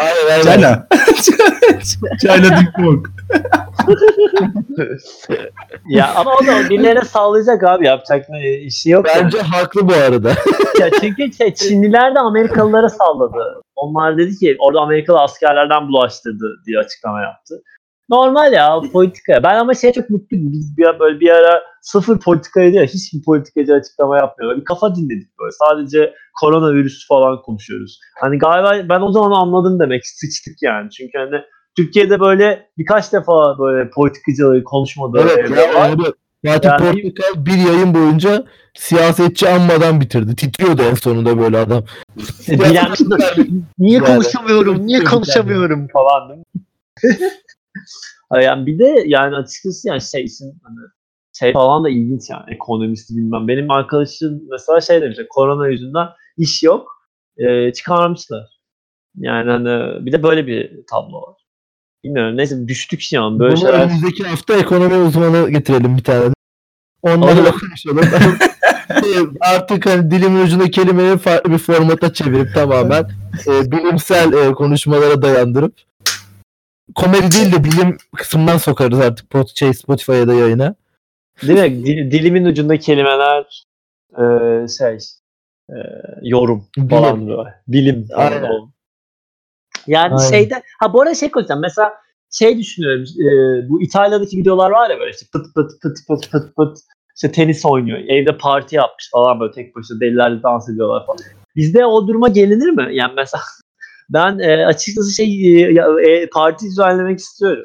aynen, aynen. China. China Deep Work. ya ama o da birilerine sağlayacak abi yapacak ne işi yok. yani. Bence haklı bu arada. ya çünkü şey, Çinliler de Amerikalılara salladı. Onlar dedi ki orada Amerikalı askerlerden bulaştırdı diye açıklama yaptı. Normal ya politika. Ben ama şeye çok mutluyum. Biz bir böyle bir ara sıfır politikaydı ya. Hiçbir politikacı açıklama yapmıyor. Bir kafa dinledik böyle. Sadece koronavirüs falan konuşuyoruz. Hani galiba ben o zaman anladım demek. Sıçtık yani. Çünkü hani Türkiye'de böyle birkaç defa böyle politikacıları konuşmadığı evet ya, var. Fatih Yani- Portakal bir yayın boyunca siyasetçi anmadan bitirdi. Titriyordu en sonunda böyle adam. Bilen niye konuşamıyorum, niye konuşamıyorum falan değil mi? Yani bir de yani açıkçası yani şey için hani şey falan da ilginç yani ekonomisti bilmem. Benim arkadaşım mesela şey demiş korona yüzünden iş yok e, çıkarmışlar. Yani hani bir de böyle bir tablo var. Bilmiyorum neyse düştük şu an böyle Bunu şeyler. önümüzdeki hafta ekonomi uzmanı getirelim bir tane. Onlarla konuşalım. Artık hani dilimin ucunda kelimeyi farklı bir formata çevirip tamamen e, bilimsel e, konuşmalara dayandırıp komedi değil de bilim kısmından sokarız artık pot şey Spotify'a da yayına. Değil mi? Dil- dilimin ucunda kelimeler e, şey e, yorum Bilim. falan böyle. Bilim. falan Aynen. o. Yani Aynen. şeyde ha bu arada şey konuşacağım. Mesela şey düşünüyorum. e, bu İtalya'daki videolar var ya böyle işte pıt pıt pıt pıt pıt pıt işte tenis oynuyor. Evde parti yapmış falan böyle tek başına delilerle dans ediyorlar falan. Bizde o duruma gelinir mi? Yani mesela ben e, açıkçası şey e, e, parti düzenlemek istiyorum.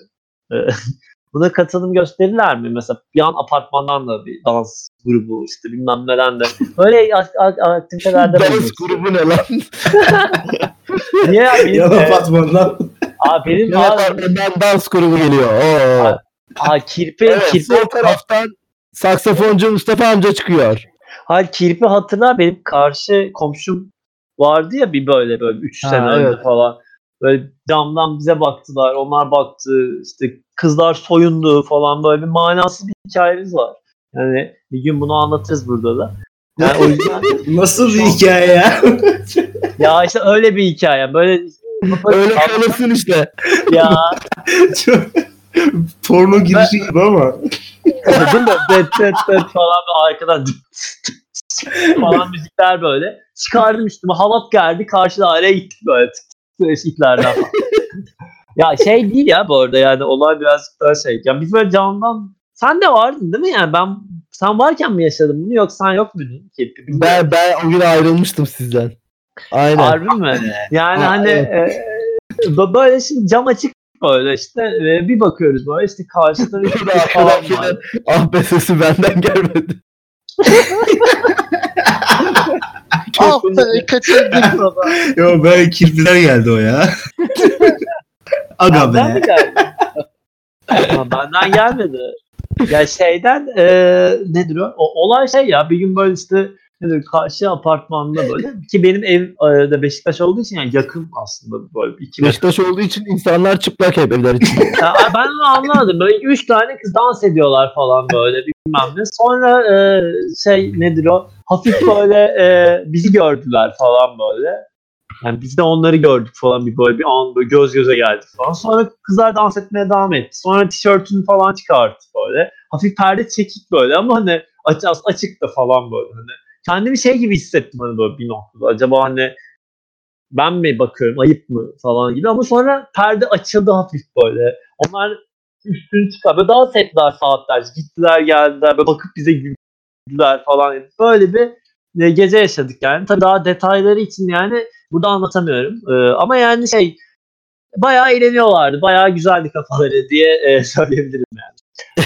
E, Buna katılım gösterirler mi? Mesela bir an apartmandan da bir dans grubu işte bilmem neden de. Böyle aktivitelerde Dans grubu ne lan? Niye ya? Benim, Yalan e, Fatma'dan. Aa, benim apartmandan dans grubu geliyor. Oo. aa, kirpi, Evet, kirpi, sol taraftan saksafoncu Mustafa amca çıkıyor. hayır, kirpi hatırlar benim karşı komşum vardı ya bir böyle böyle 3 Ha, sene evet. önce falan. Böyle camdan bize baktılar. Onlar baktı. işte kızlar soyundu falan böyle bir manasız bir hikayemiz var. Yani bir gün bunu anlatırız burada da. Yani o yüzden Nasıl bir hikaye ya? ya işte öyle bir hikaye. Böyle Öyle kalırsın işte. ya Çok porno girişi gibi ama. değil mi? Dıt dıt dıt falan arkadan falan müzikler böyle. Çıkardım üstüme halat geldi karşı daireye gittik böyle iplerden falan. ya şey değil ya bu arada yani olay birazcık daha şey. Yani biz böyle camdan sen de vardın değil mi yani ben sen varken mi yaşadın bunu yoksa sen yok muydun? Kirpi? Ben ben o gün ayrılmıştım sizden. Aynen. Harbi mi? Yani Ha, hani evet. e, bö- böyle şimdi cam açık böyle işte e, bir bakıyoruz böyle işte karşıda bir Şurada kız falan var. gelen ah be sesi benden gelmedi. Ah be kaçırdık baba. Yo ben kirpiler geldi o ya. Aga Benden be. geldi? Ama benden gelmedi. Ya şeyden e, nedir o? o? Olay şey ya bir gün böyle işte nedir karşı apartmanda böyle ki benim ev e, de Beşiktaş olduğu için yani yakın aslında böyle iki metre. Beşiktaş olduğu için insanlar çıplak hep evler için. Ya ben onu anlamadım. Böyle üç tane kız dans ediyorlar falan böyle bilmem ne. Sonra e, şey nedir o? Hafif böyle e, bizi gördüler falan böyle. Yani biz de onları gördük falan bir böyle bir an böyle göz göze geldik falan. Sonra kızlar dans etmeye devam etti. Sonra tişörtünü falan çıkarttı böyle. Hafif perde çekik böyle ama hani aç, açık da falan böyle hani. Kendimi şey gibi hissettim hani böyle bir noktada. Acaba hani ben mi bakıyorum ayıp mı falan gibi ama sonra perde açıldı hafif böyle. Onlar üstünü çıkar. Böyle dans ettiler saatlerce. Gittiler geldiler. Böyle bakıp bize güldüler falan. Böyle bir e, gece yaşadık yani. Tabii daha detayları için yani burada anlatamıyorum. Ee, ama yani şey bayağı eğleniyorlardı. Bayağı güzeldi kafaları diye e, söyleyebilirim yani.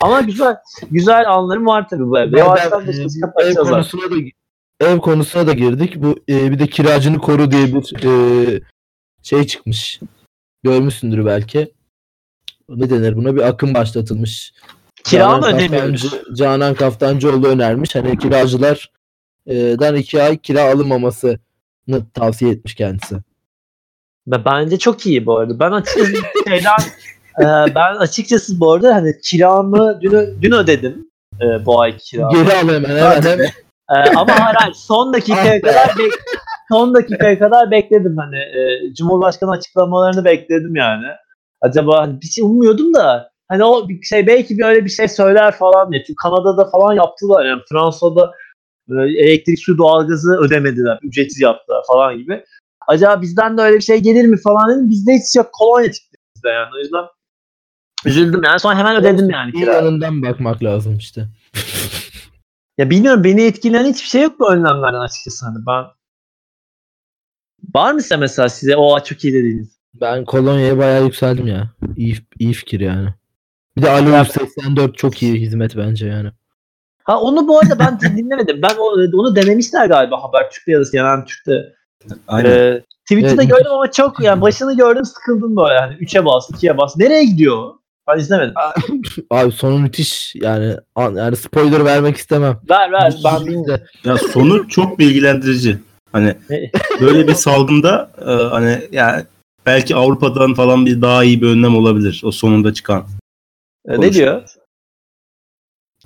Ama güzel güzel anlarım var tabii bu evde. Yavaştan da e, konusuna da ev konusuna da girdik. Bu e, bir de kiracını koru diye bir e, şey çıkmış. Görmüşsündür belki. Ne denir buna? Bir akım başlatılmış. Kira mı Canan ödemiyoruz? Canan Kaftancıoğlu önermiş. Hani kiracılar dan iki ay kira alınmamasını tavsiye etmiş kendisi. Bence çok iyi bu arada. Ben açıkçası şeyden e, ben açıkçası bu arada hani kiramı dün, dün ödedim. E, bu ay kira. Geri al hemen hemen hemen. E, ama hayır, hayır, son dakikaya Ah kadar bek- son dakikaya kadar bekledim hani e, Cumhurbaşkanı açıklamalarını bekledim yani. Acaba hani bir şey ummuyordum da hani o bir şey belki bir öyle bir şey söyler falan diye. Çünkü Kanada'da falan yaptılar yani Fransa'da e, elektrik, su, doğalgazı ödemediler. Ücretsiz yaptılar falan gibi. Acaba bizden de öyle bir şey gelir mi falan dedim. Bizde hiç yok kolonya çıktı bizde yani. O yüzden üzüldüm yani. Sonra hemen ödedim yani. İyi kira. yanından bakmak lazım işte. Ya bilmiyorum beni etkileyen hiçbir şey yok bu önlemlerden açıkçası hani ben Var mı size mesela size o çok iyi dediğiniz? Ben kolonyaya bayağı yükseldim ya. İyi, iyi fikir yani. Bir de Alo Ya- 184 çok iyi hizmet bence yani. Ha onu bu arada ben dinlemedim. Ben onu denemişler galiba Habertürk'te ya da CNN Türk'te. Aynen. Ee, Twitter'da Evet. gördüm ama çok yani başını gördüm sıkıldım böyle yani. 3'e bas, 2'ye bas. Nereye gidiyor? Ben izlemedim. Abi sonu müthiş yani an- yani spoiler vermek istemem. Ver ver ben bilmiyorum. Ya sonu çok bilgilendirici. Hani böyle bir salgında e, hani yani belki Avrupa'dan falan bir daha iyi bir önlem olabilir. O sonunda çıkan. Ee, ne diyor?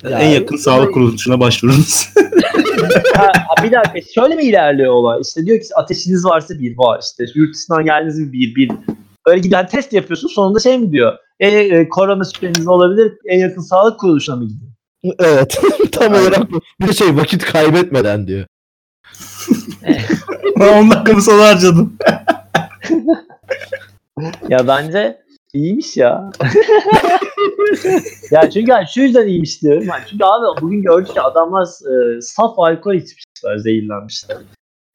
Ya, en yakın sağlık kuruluşuna başvurunuz. ha, bir dakika şöyle mi ilerliyor olay? İşte diyor ki ateşiniz varsa bir var işte yurt dışından geldiğiniz mi bir bir. Böyle giden test yapıyorsun sonunda şey mi diyor? E, e, korona şüpheniz olabilir en yakın sağlık kuruluşuna mı gidin? Evet. Tam olarak. Bir şey vakit kaybetmeden diyor. 10 dakikamı sana harcadım. Ya bence iyiymiş ya. ya çünkü yani şu yüzden iyiymiş diyorum. Yani çünkü abi bugün gördük ki adamlar e, saf alkol içmişler, zehirlenmişler.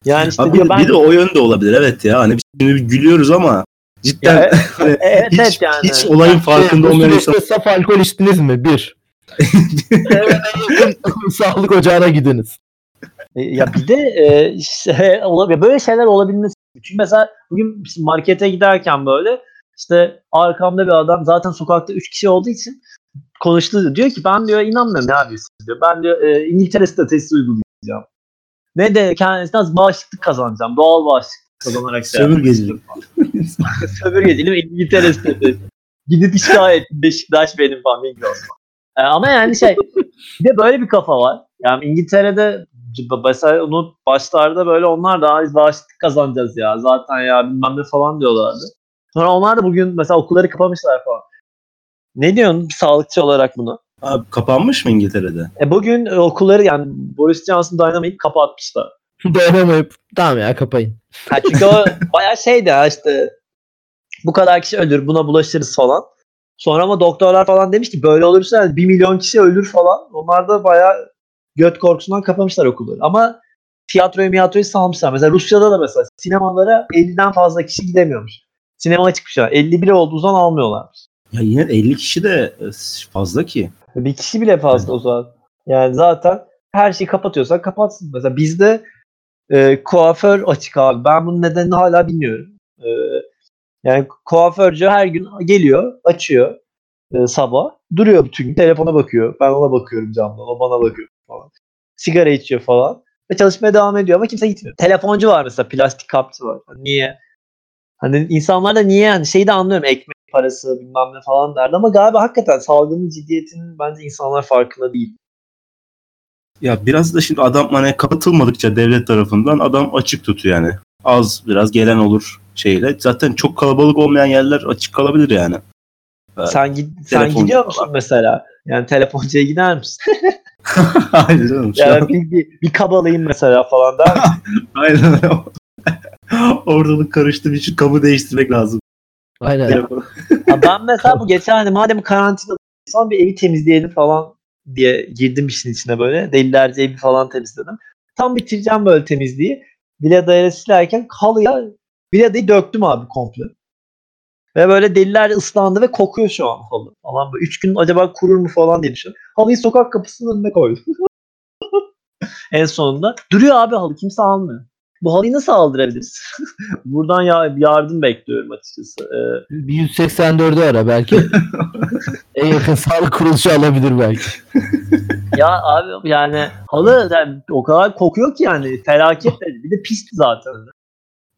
Yani işte Abi diyor bir, ben... bir de o yönde olabilir evet ya. Hani biz gülüyoruz ama cidden Ya, hani evet, hiç, evet yani. hiç olayın farkında bu olmayan insan saf alkol içtiniz mi? Bir. Evet, sağlık ocağına gidiniz. E, Ya bir de e, işte, böyle şeyler olabilmesi. Çünkü mesela bugün markete giderken böyle işte arkamda bir adam zaten sokakta 3 kişi olduğu için konuştu. Diyor ki ben diyor inanmıyorum ya diyor. Ben diyor e, İngiltere statüsü uygulayacağım. Ne de kendisinden bağışıklık kazanacağım. Doğal bağışıklık kazanarak sömürgecilik. Sömürgeciliğim İngiltere statüsü. Gidip şikayet Beşiktaş benim falan bilmiyorum. E, ama yani şey bir de böyle bir kafa var. Yani İngiltere'de mesela onu başlarda böyle onlar da "Ay, bağışıklık kazanacağız ya zaten ya bilmem ne falan diyorlardı. Sonra onlar da bugün mesela okulları kapamışlar falan. Ne diyorsun bir sağlıkçı olarak bunu? Abi kapanmış mı İngiltere'de? E bugün okulları yani Boris Johnson dayanamayıp kapatmışlar. Dayanamayıp tamam ya kapayın. Ha, çünkü o bayağı şeydi ya işte bu kadar kişi ölür buna bulaşırız falan. Sonra ama doktorlar falan demiş ki böyle olursa yani 1 milyon kişi ölür falan. Onlar da bayağı göt korkusundan kapamışlar okulları. Ama tiyatroyu miyatroyu salmışlar. Mesela Rusya'da da mesela sinemalara 50'den fazla kişi gidemiyormuş. Sinema çıkmış ya. 51 olduğu zaman almıyorlarmış. Ya yine 50 kişi de e, fazla ki. Bir kişi bile fazla o zaman. Yani zaten her şeyi kapatıyorsan kapatsın. Mesela bizde e, kuaför açık abi. Ben bunun nedenini hala bilmiyorum. E, yani kuaförcü her gün geliyor, açıyor e, sabah. Duruyor bütün gün. Telefona bakıyor. Ben ona bakıyorum camdan. O bana bakıyor falan. Sigara içiyor falan. Ve çalışmaya devam ediyor ama kimse gitmiyor. Telefoncu var mesela. Plastik kapçı var. Niye? Hani insanlar da niye yani şeyi de anlıyorum ekmek parası bilmem ne falan derdi ama galiba hakikaten salgının ciddiyetinin bence insanlar farkında değil. Ya biraz da şimdi adam hani kapatılmadıkça devlet tarafından adam açık tutuyor yani. Az biraz gelen olur şeyle. Zaten çok kalabalık olmayan yerler açık kalabilir yani. Sen gid sen gidiyor musun falan. mesela? Yani telefoncuya gider misin? Aynen canım. Yani an- bir, bir, bir kabalayayım mesela falan misin? Aynen. Ortalık karıştı bir şu kabı değiştirmek lazım. Aynen. Ha ben mesela bu geçen hani madem karantina son bir evi temizleyelim falan diye girdim işin içine böyle. Delilerce evi falan temizledim. Tam bitireceğim böyle temizliği. Biladayla silerken halıya biladayı döktüm abi komple. Ve böyle deliler ıslandı ve kokuyor şu an halı. Falan böyle. Üç gün acaba kurur mu falan diye düşünüyorum. Halıyı sokak kapısının önüne koydum. en sonunda. Duruyor abi halı kimse almıyor. Bu halıyı nasıl aldırabiliriz? Buradan ya- yardım bekliyorum açıkçası. Ee, Bir 184'ü ara belki. en yakın sağlık kuruluşu alabilir belki. ya abi yani halı yani o kadar kokuyor ki yani felaket de- bir de pisti zaten.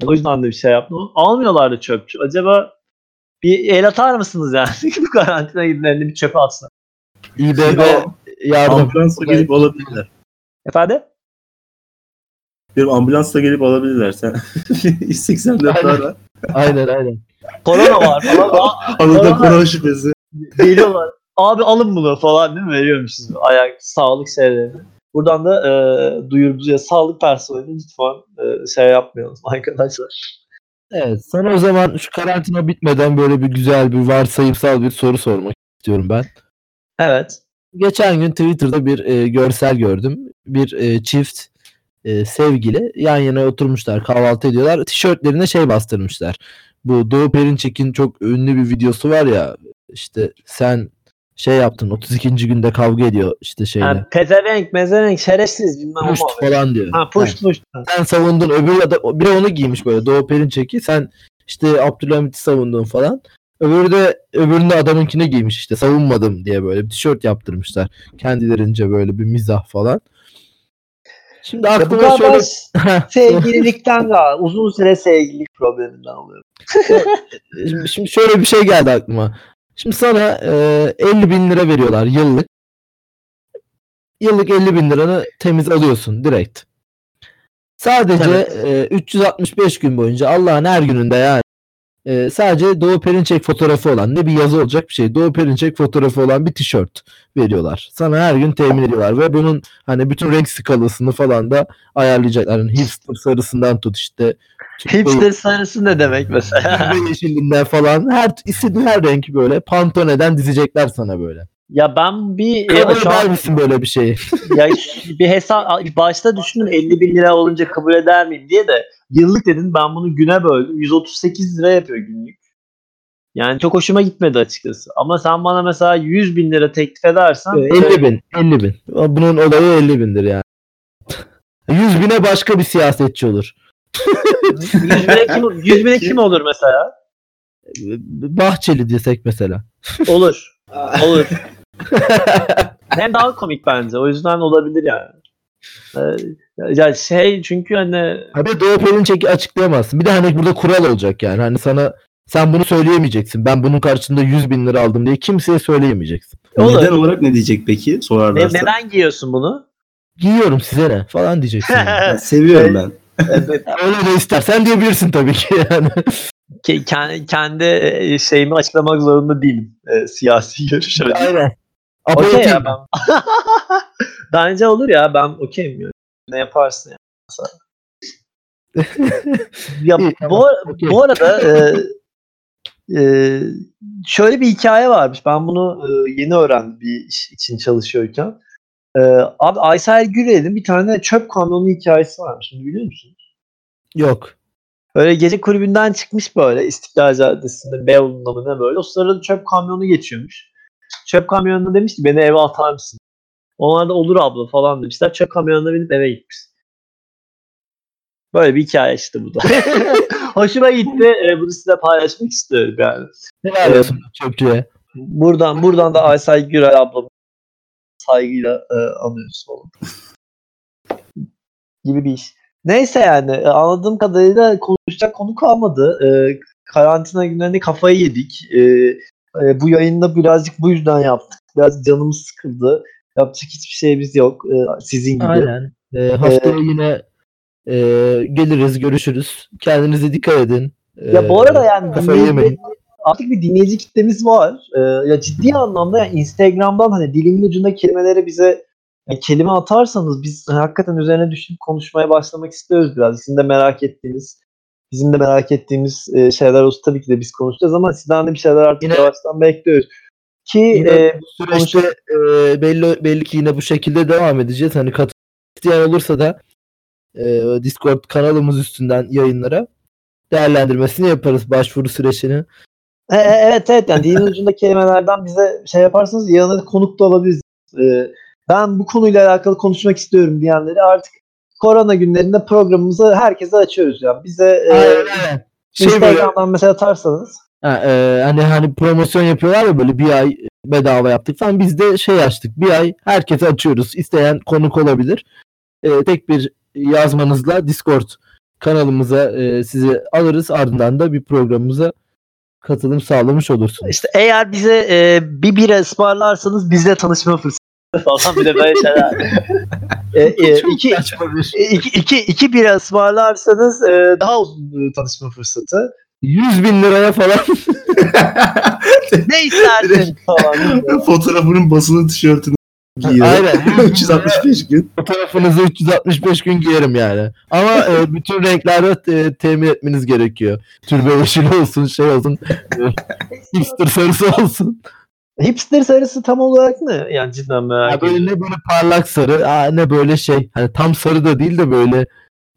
O yüzden de bir şey yaptım. Almıyorlar da çöpçü. Acaba bir el atar mısınız yani? Bu karantina günlerinde bir çöpe atsın. İBB yardım. Ambulansla gelip alabilirler. Efendim? Bir ambulansla gelip alabilirler. Sen 184 Aynen. ara. Aynen aynen. Korona var falan. Halıda Korona- şüphesi. Geliyorlar. Abi alın bunu falan değil mi? Veriyormuşuz ayak sağlık şeylerini. Buradan da e, duyurdu ya sağlık personeli lütfen e, şey yapmayalım arkadaşlar. Evet sana o zaman şu karantina bitmeden böyle bir güzel bir varsayımsal bir soru sormak istiyorum ben. Evet. Geçen gün Twitter'da bir e, görsel gördüm. Bir e, çift e, sevgili yan yana oturmuşlar kahvaltı ediyorlar. Tişörtlerine şey bastırmışlar. Bu Doğu Perinçek'in çok ünlü bir videosu var ya işte sen şey yaptın 32. günde kavga ediyor işte şeyle. Ha, pezevenk, mezevenk, şerefsiz bilmem Puşt ama. falan diyor. Ha push push. Ha. sen savundun öbürü de biri onu giymiş böyle Doğu Perinçek'i sen işte Abdülhamit'i savundun falan. Öbürü de öbürünü de adamınkine giymiş işte savunmadım diye böyle bir tişört yaptırmışlar. Kendilerince böyle bir mizah falan. Şimdi Ya bu aklıma şöyle sevgililikten daha uzun süre sevgililik probleminden oluyor. şimdi, şimdi şöyle bir şey geldi aklıma. Şimdi sana e, 50 bin lira veriyorlar yıllık. Yıllık 50 bin liranı temiz alıyorsun direkt. Sadece e, 365 gün boyunca Allah'ın her gününde yani e, sadece Doğu Perinçek fotoğrafı olan ne bir yazı olacak bir şey. Doğu Perinçek fotoğrafı olan bir tişört veriyorlar. Sana her gün temin ediyorlar ve bunun hani bütün renk skalasını falan da ayarlayacaklar. Yani hipster sarısından tut işte. Hipster sarısı ne demek mesela? Yeşilinden falan her istediğin her renk böyle pantoneden dizecekler sana böyle. Ya ben bir Kabul eder an misin böyle bir şeyi? ya bir hesap başta düşündüm 50 bin lira olunca kabul eder miyim diye de yıllık dedin ben bunu güne böldüm 138 lira yapıyor günlük. Yani çok hoşuma gitmedi açıkçası. Ama sen bana mesela 100 bin lira teklif edersen 50 bin. 50 bin. Bunun olayı 50 bindir yani. 100 bine başka bir siyasetçi olur. 100 bine kim, 100 bine kim olur mesela? Bahçeli desek mesela. Olur. Olur. Hem daha komik bence. O yüzden olabilir yani. Ee, ya şey çünkü hani Abi Doğu Perinçek'i açıklayamazsın. Bir de hani burada kural olacak yani. Hani sana sen bunu söyleyemeyeceksin. Ben bunun karşısında 100 bin lira aldım diye kimseye söyleyemeyeceksin. Olur. Neden olarak ne diyecek peki? ne- Sorarlarsa. neden giyiyorsun bunu? Giyiyorum size ne falan diyeceksin. yani. Ben seviyorum ben. Evet, Öyle de istersen diyebilirsin tabii ki yani. ke- kendi, kendi e, şeyimi açıklamak zorunda değilim. E, siyasi görüş. öyle. Aynen. Okey Apoloji. ya ben. Bence olur ya ben okeyim ya. Ne yaparsın ya. ya İyi, bu, tamam, bu arada e, e, şöyle bir hikaye varmış. Ben bunu e, yeni öğrendim bir iş için çalışıyorken. E, abi Aysel Gürel'in bir tane çöp kamyonu hikayesi varmış. Şimdi biliyor musun? Yok. Böyle gece kulübünden çıkmış böyle İstiklal Caddesi'nde Beyoğlu'nda ne böyle. O sırada çöp kamyonu geçiyormuş. Çöp kamyonuna demiş ki beni eve atar mısın? Onlar da olur abla falan demişler. Çöp kamyonuna binip eve gitmiş. Böyle bir hikaye işte bu da. Hoşuma gitti. E, bunu size paylaşmak istiyorum yani. Helal olsun çöpçüye. Buradan buradan da Aysel Gürel ablamı saygıyla e, anıyoruz falan. Gibi bir iş. Neyse yani e, anladığım kadarıyla konuşacak konu kalmadı. E, karantina günlerinde kafayı yedik. E, e, bu yayında birazcık bu yüzden yaptık. Biraz canımız sıkıldı. Yapacak hiçbir şeyimiz yok. E, sizin gibi. Aynen. Ee, haftaya yine e, geliriz, görüşürüz. Kendinize dikkat edin. Ya bu arada yani kafayı yemeyin. artık bir dinleyici kitlemiz var. Ee, ya ciddi anlamda yani Instagram'dan hani dilimin ucunda kelimeleri bize yani kelime atarsanız biz hakikaten üzerine düşünüp konuşmaya başlamak istiyoruz biraz. Sizin de merak ettiğiniz, bizim de merak ettiğimiz e, şeyler olsa tabii ki de biz konuşacağız ama sizden de bir şeyler artık Yine- yavaştan bekliyoruz. Ki Yine e, bu süreçte e, belli belli ki yine bu şekilde devam edeceğiz. Hani katılmak isteyen olursa da e, Discord kanalımız üstünden yayınlara değerlendirmesini yaparız başvuru sürecini. E, e, evet evet yani dilin ucunda kelimelerden bize şey yaparsanız yanına konuk da alabiliriz. E, ben bu konuyla alakalı konuşmak istiyorum diyenleri artık korona günlerinde programımızı herkese açıyoruz yani. Bize e, aynen. Şey böyle Instagram'dan mesela atarsanız ha, e, hani hani promosyon yapıyorlar ya böyle bir ay bedava yaptık falan. Biz de şey açtık. Bir ay herkese açıyoruz. İsteyen konuk olabilir. E, tek bir yazmanızla Discord kanalımıza e, sizi alırız. Ardından da bir programımıza katılım sağlamış olursunuz. işte eğer bize e, bir bira ısmarlarsanız bizle tanışma fırsatı falan bir de böyle şeyler. e, e, iki, bir- e, iki, iki, iki bira ısmarlarsanız e, daha uzun tanışma fırsatı. 100 bin liraya falan Ne istersin falan. Fotoğrafının basılı tişörtünü giyiyor. Aynen. 365 gün. fotoğrafınızı 365 gün giyerim yani. Ama e, bütün renklerde e, temin etmeniz gerekiyor. Türbe yeşili olsun, şey olsun. E, hipster sarısı olsun. Hipster sarısı tam olarak ne? Yani cidden merak Ya böyle ediyorum. ne böyle parlak sarı, aa, ne böyle şey. Hani tam sarı da değil de böyle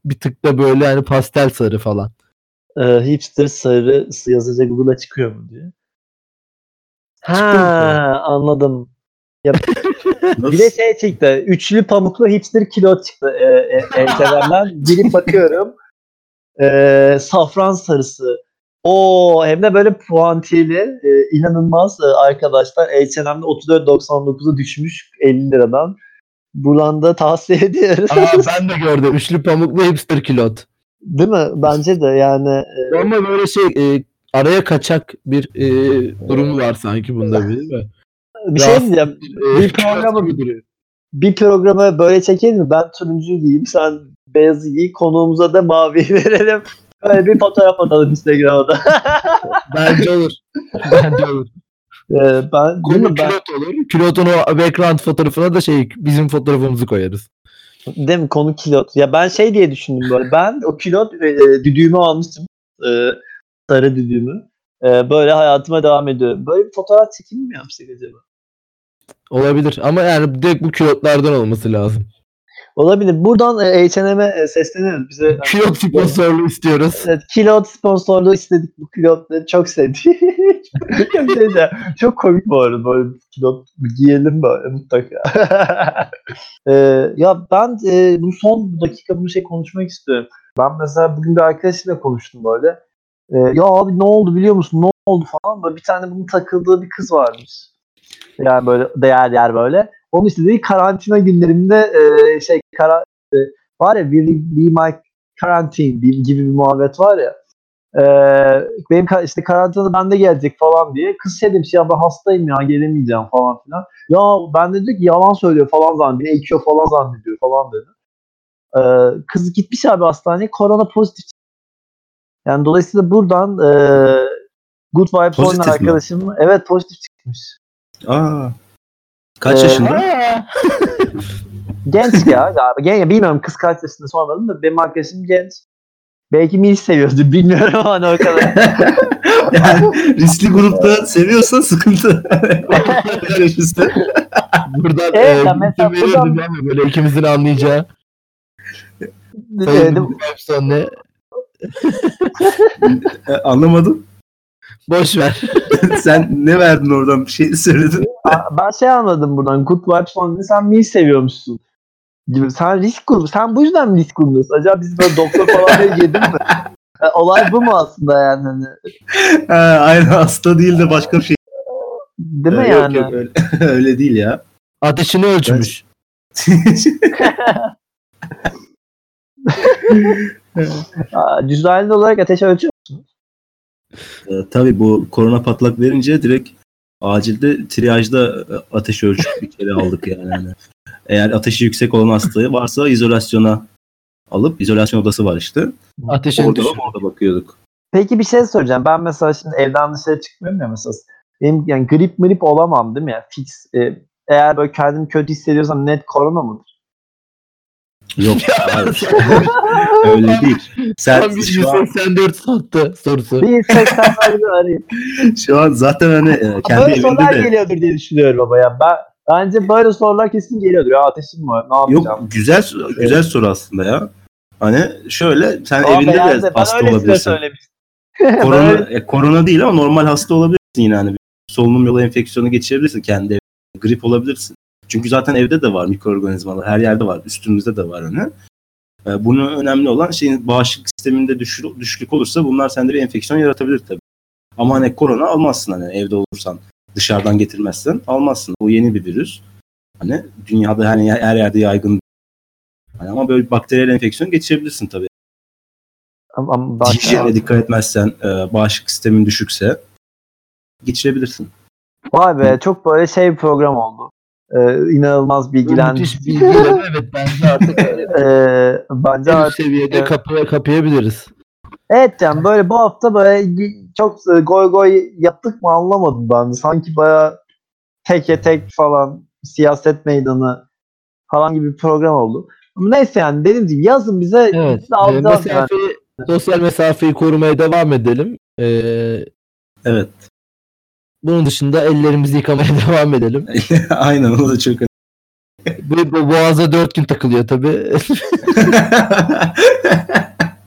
bir tık da böyle hani pastel sarı falan. E, hipster sarısı yazınca Google'a çıkıyor mu diye. Ha anladım. Nasıl? Bir de şey çıktı. Üçlü pamuklu hipster kilo çıktı e, e, entelemden. Girip bakıyorum. E, safran sarısı. O hem de böyle puantiyeli e, inanılmaz e, arkadaşlar. H&M'de 34.99'a düşmüş 50 liradan. Buradan da tavsiye ediyoruz. Aa, ben de gördüm. Üçlü pamuklu hipster kilot. Değil mi? Bence de yani. e, Ama böyle şey e, araya kaçak bir e, durumu var sanki bunda bir değil mi? bir şey diyeceğim. E, Bir programı- duruyor. Bir programı böyle çekelim mi? Ben turuncu giyeyim, sen beyaz giy. Konuğumuza da mavi verelim. Böyle bir fotoğraf atalım Instagram'a da. Bence olur. Bence olur. Ee, ben, Konu? Ben, kilot olur. Kilotun o background fotoğrafına da şey bizim fotoğrafımızı koyarız. değil mi? Konu kilot. Ya ben şey diye düşündüm böyle. Ben o kilot e, düdüğümü almıştım. E, sarı düdüğümü. E, böyle hayatıma devam ediyorum. Böyle bir fotoğraf çekimi mi yapsak acaba? Olabilir ama yani direkt bu kilotlardan olması lazım. Olabilir. Buradan e, H&M'e e, sesleniyoruz. Bize Kilot sponsorluğu istiyoruz. Evet, kilot sponsorluğu istedik bu kilotları çok sevdik. çok, sevdim. çok komik bu arada böyle kilot giyelim böyle mutlaka. Ee, ya ben e, bu son dakika bir şey konuşmak istiyorum. Ben mesela bugün bir arkadaşımla konuştum böyle. Ee, ya abi ne oldu biliyor musun ne oldu falan böyle bir tane bunun takıldığı bir kız varmış. Yani böyle değer yer böyle. Onun istediği karantina günlerinde e, şey kara, e, var ya Be, be My Quarantine bir- gibi bir muhabbet var ya. Ee, benim ka- işte karantina bende gelecek falan diye. Kız şey demiş ya ben hastayım ya gelemeyeceğim falan filan. Ya ben de diyor ki yalan söylüyor falan zannediyor. Beni ekiyor falan zannediyor falan dedi. Ee, kız gitmiş abi hastaneye korona pozitif. Yani dolayısıyla buradan e, Good Vibes Pozitif oynayan mi? arkadaşım evet pozitif çıkmış. Aa. Kaç Ee, yaşında? Genç ya galiba. Gen, ya bilmiyorum kız kaç yaşında sormadım da benim arkadaşım genç. Belki Mil seviyordu bilmiyorum ama hani o kadar. yani riskli grupta seviyorsan sıkıntı. Buradan Evet, e, mesela buradan- ama böyle ikimizin anlayacağı. Sayın ne? Anlamadım. Boş ver. Sen ne verdin oradan bir şey söyledin. Ben şey anladım buradan. Good vibes falan. Sen Mil seviyormuşsun. Gibi. Sen risk grubu. Sen bu yüzden mi risk grubundasın? Acaba biz böyle doktor falan diye yedin mi? E, Olay bu mu aslında yani? Hani, Ha, aynı hasta değil de başka bir şey. değil mi Ee, yani? Yok yok öyle, öyle değil ya. Ateşini ölçmüş. Düzenli olarak ateş ölçüyor. Ee, tabii bu korona patlak verince direkt acilde triyajda e, ateş ölçüp bir kere aldık yani. Yani Eğer ateşi yüksek olan hastayı varsa izolasyona alıp izolasyon odası var işte. Ateşini Orada, düşün. orada bakıyorduk. Peki bir şey soracağım. Ben mesela şimdi evden dışarı çıkmıyorum ya mesela. Benim yani grip mrip olamam değil mi? Yani fix. e, eğer böyle kendimi kötü hissediyorsam net korona mıdır? Yok hayır. öyle değil. Sen Tam bir şu an, 184 sattı sorusu. Bir 80'lerde arayayım. şu an zaten hani e, kendi böyle sorular evinde de geliyordur diye düşünüyorum baba ya. Ben, bence böyle sorular kesin geliyordur. Ya ateşim var. Ne yapacağım? yok güzel güzel soru aslında ya. Hani şöyle sen Aa, evinde de Ben hasta olabilirsin. Korona, e, korona değil ama normal hasta olabilirsin yine hani. Solunum yolu enfeksiyonu geçirebilirsin kendi evinde. Grip olabilirsin. Çünkü zaten evde de var mikroorganizmalar. Her yerde var. Üstümüzde de var hani. E, Bunun önemli olan şeyin bağışıklık sisteminde düşür- düşüklük olursa bunlar sende bir enfeksiyon yaratabilir tabii. Ama hani korona almazsın hani evde olursan. Dışarıdan getirmezsen almazsın. Bu yeni bir virüs. Hani dünyada hani her yerde yaygın. Hani ama böyle bir bakteriyel enfeksiyon geçirebilirsin tabii. Ama- Hijyene dikkat etmezsen, e, bağışıklık sistemin düşükse geçirebilirsin. Vay be çok böyle şey bir program oldu. Ee, inanılmaz bilgilendim. Müthiş bilgiyle evet bence artık Ee, bence artık seviyede kapıya kapayabiliriz. Evet yani böyle bu hafta böyle çok goy goy yaptık mı anlamadım ben. Sanki baya teke tek falan siyaset meydanı falan gibi bir program oldu. Ama neyse yani dediğim gibi yazın bize Evet. alacağız Ee, yani. mesafeyi, sosyal mesafeyi korumaya devam edelim. Ee, Evet. bunun dışında ellerimizi yıkamaya devam edelim. Aynen o da çok Bu, bu boğaza dört gün takılıyor tabii.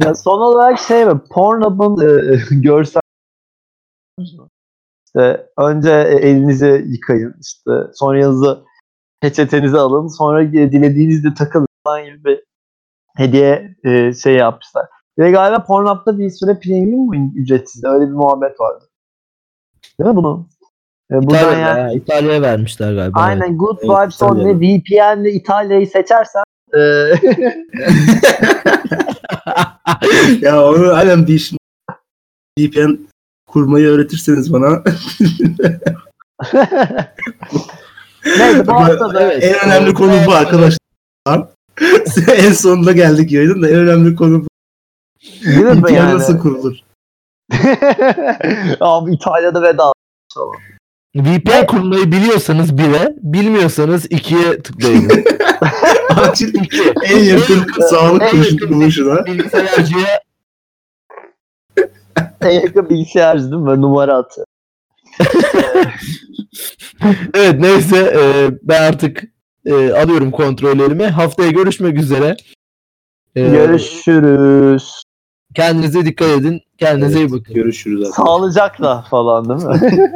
Ya son olarak şey mi? Pornhub'ın e, görsel İşte önce elinizi yıkayın. işte sonra yanınıza peçetenizi alın. Sonra dilediğinizde takılın falan gibi bir hediye e, şey yapmışlar. Ve galiba Pornhub'da bir süre premium mu ücretsiz? Öyle bir muhabbet vardı. Değil mi bunu? E, İtalya, yani, ya, İtalya'ya vermişler galiba. aynen Good Evet, Vibes İtalya'da. ve VPN'le İtalya'yı seçersen e, ya onu halen bir VPN kurmayı öğretirseniz bana Neyse bu hafta da evet. en önemli konu bu arkadaşlar. en sonunda geldik yayının da en önemli konu bu. Değil mi yani? nasıl kurulur? Abi İtalya'da veda. VPN kurmayı biliyorsanız 1'e, bilmiyorsanız 2'ye tıklayın. Acil en yakın sağlık kuruluşuna. Bilgisayarcıya En yakın bilgisayarcı değil mi? Numara atı. Evet neyse e, ben artık e, alıyorum kontrollerimi. Haftaya görüşmek üzere. E, Görüşürüz. Kendinize dikkat edin. Kendinize iyi bakın. Görüşürüz. arkadaşlar. Sağlıcakla falan değil mi?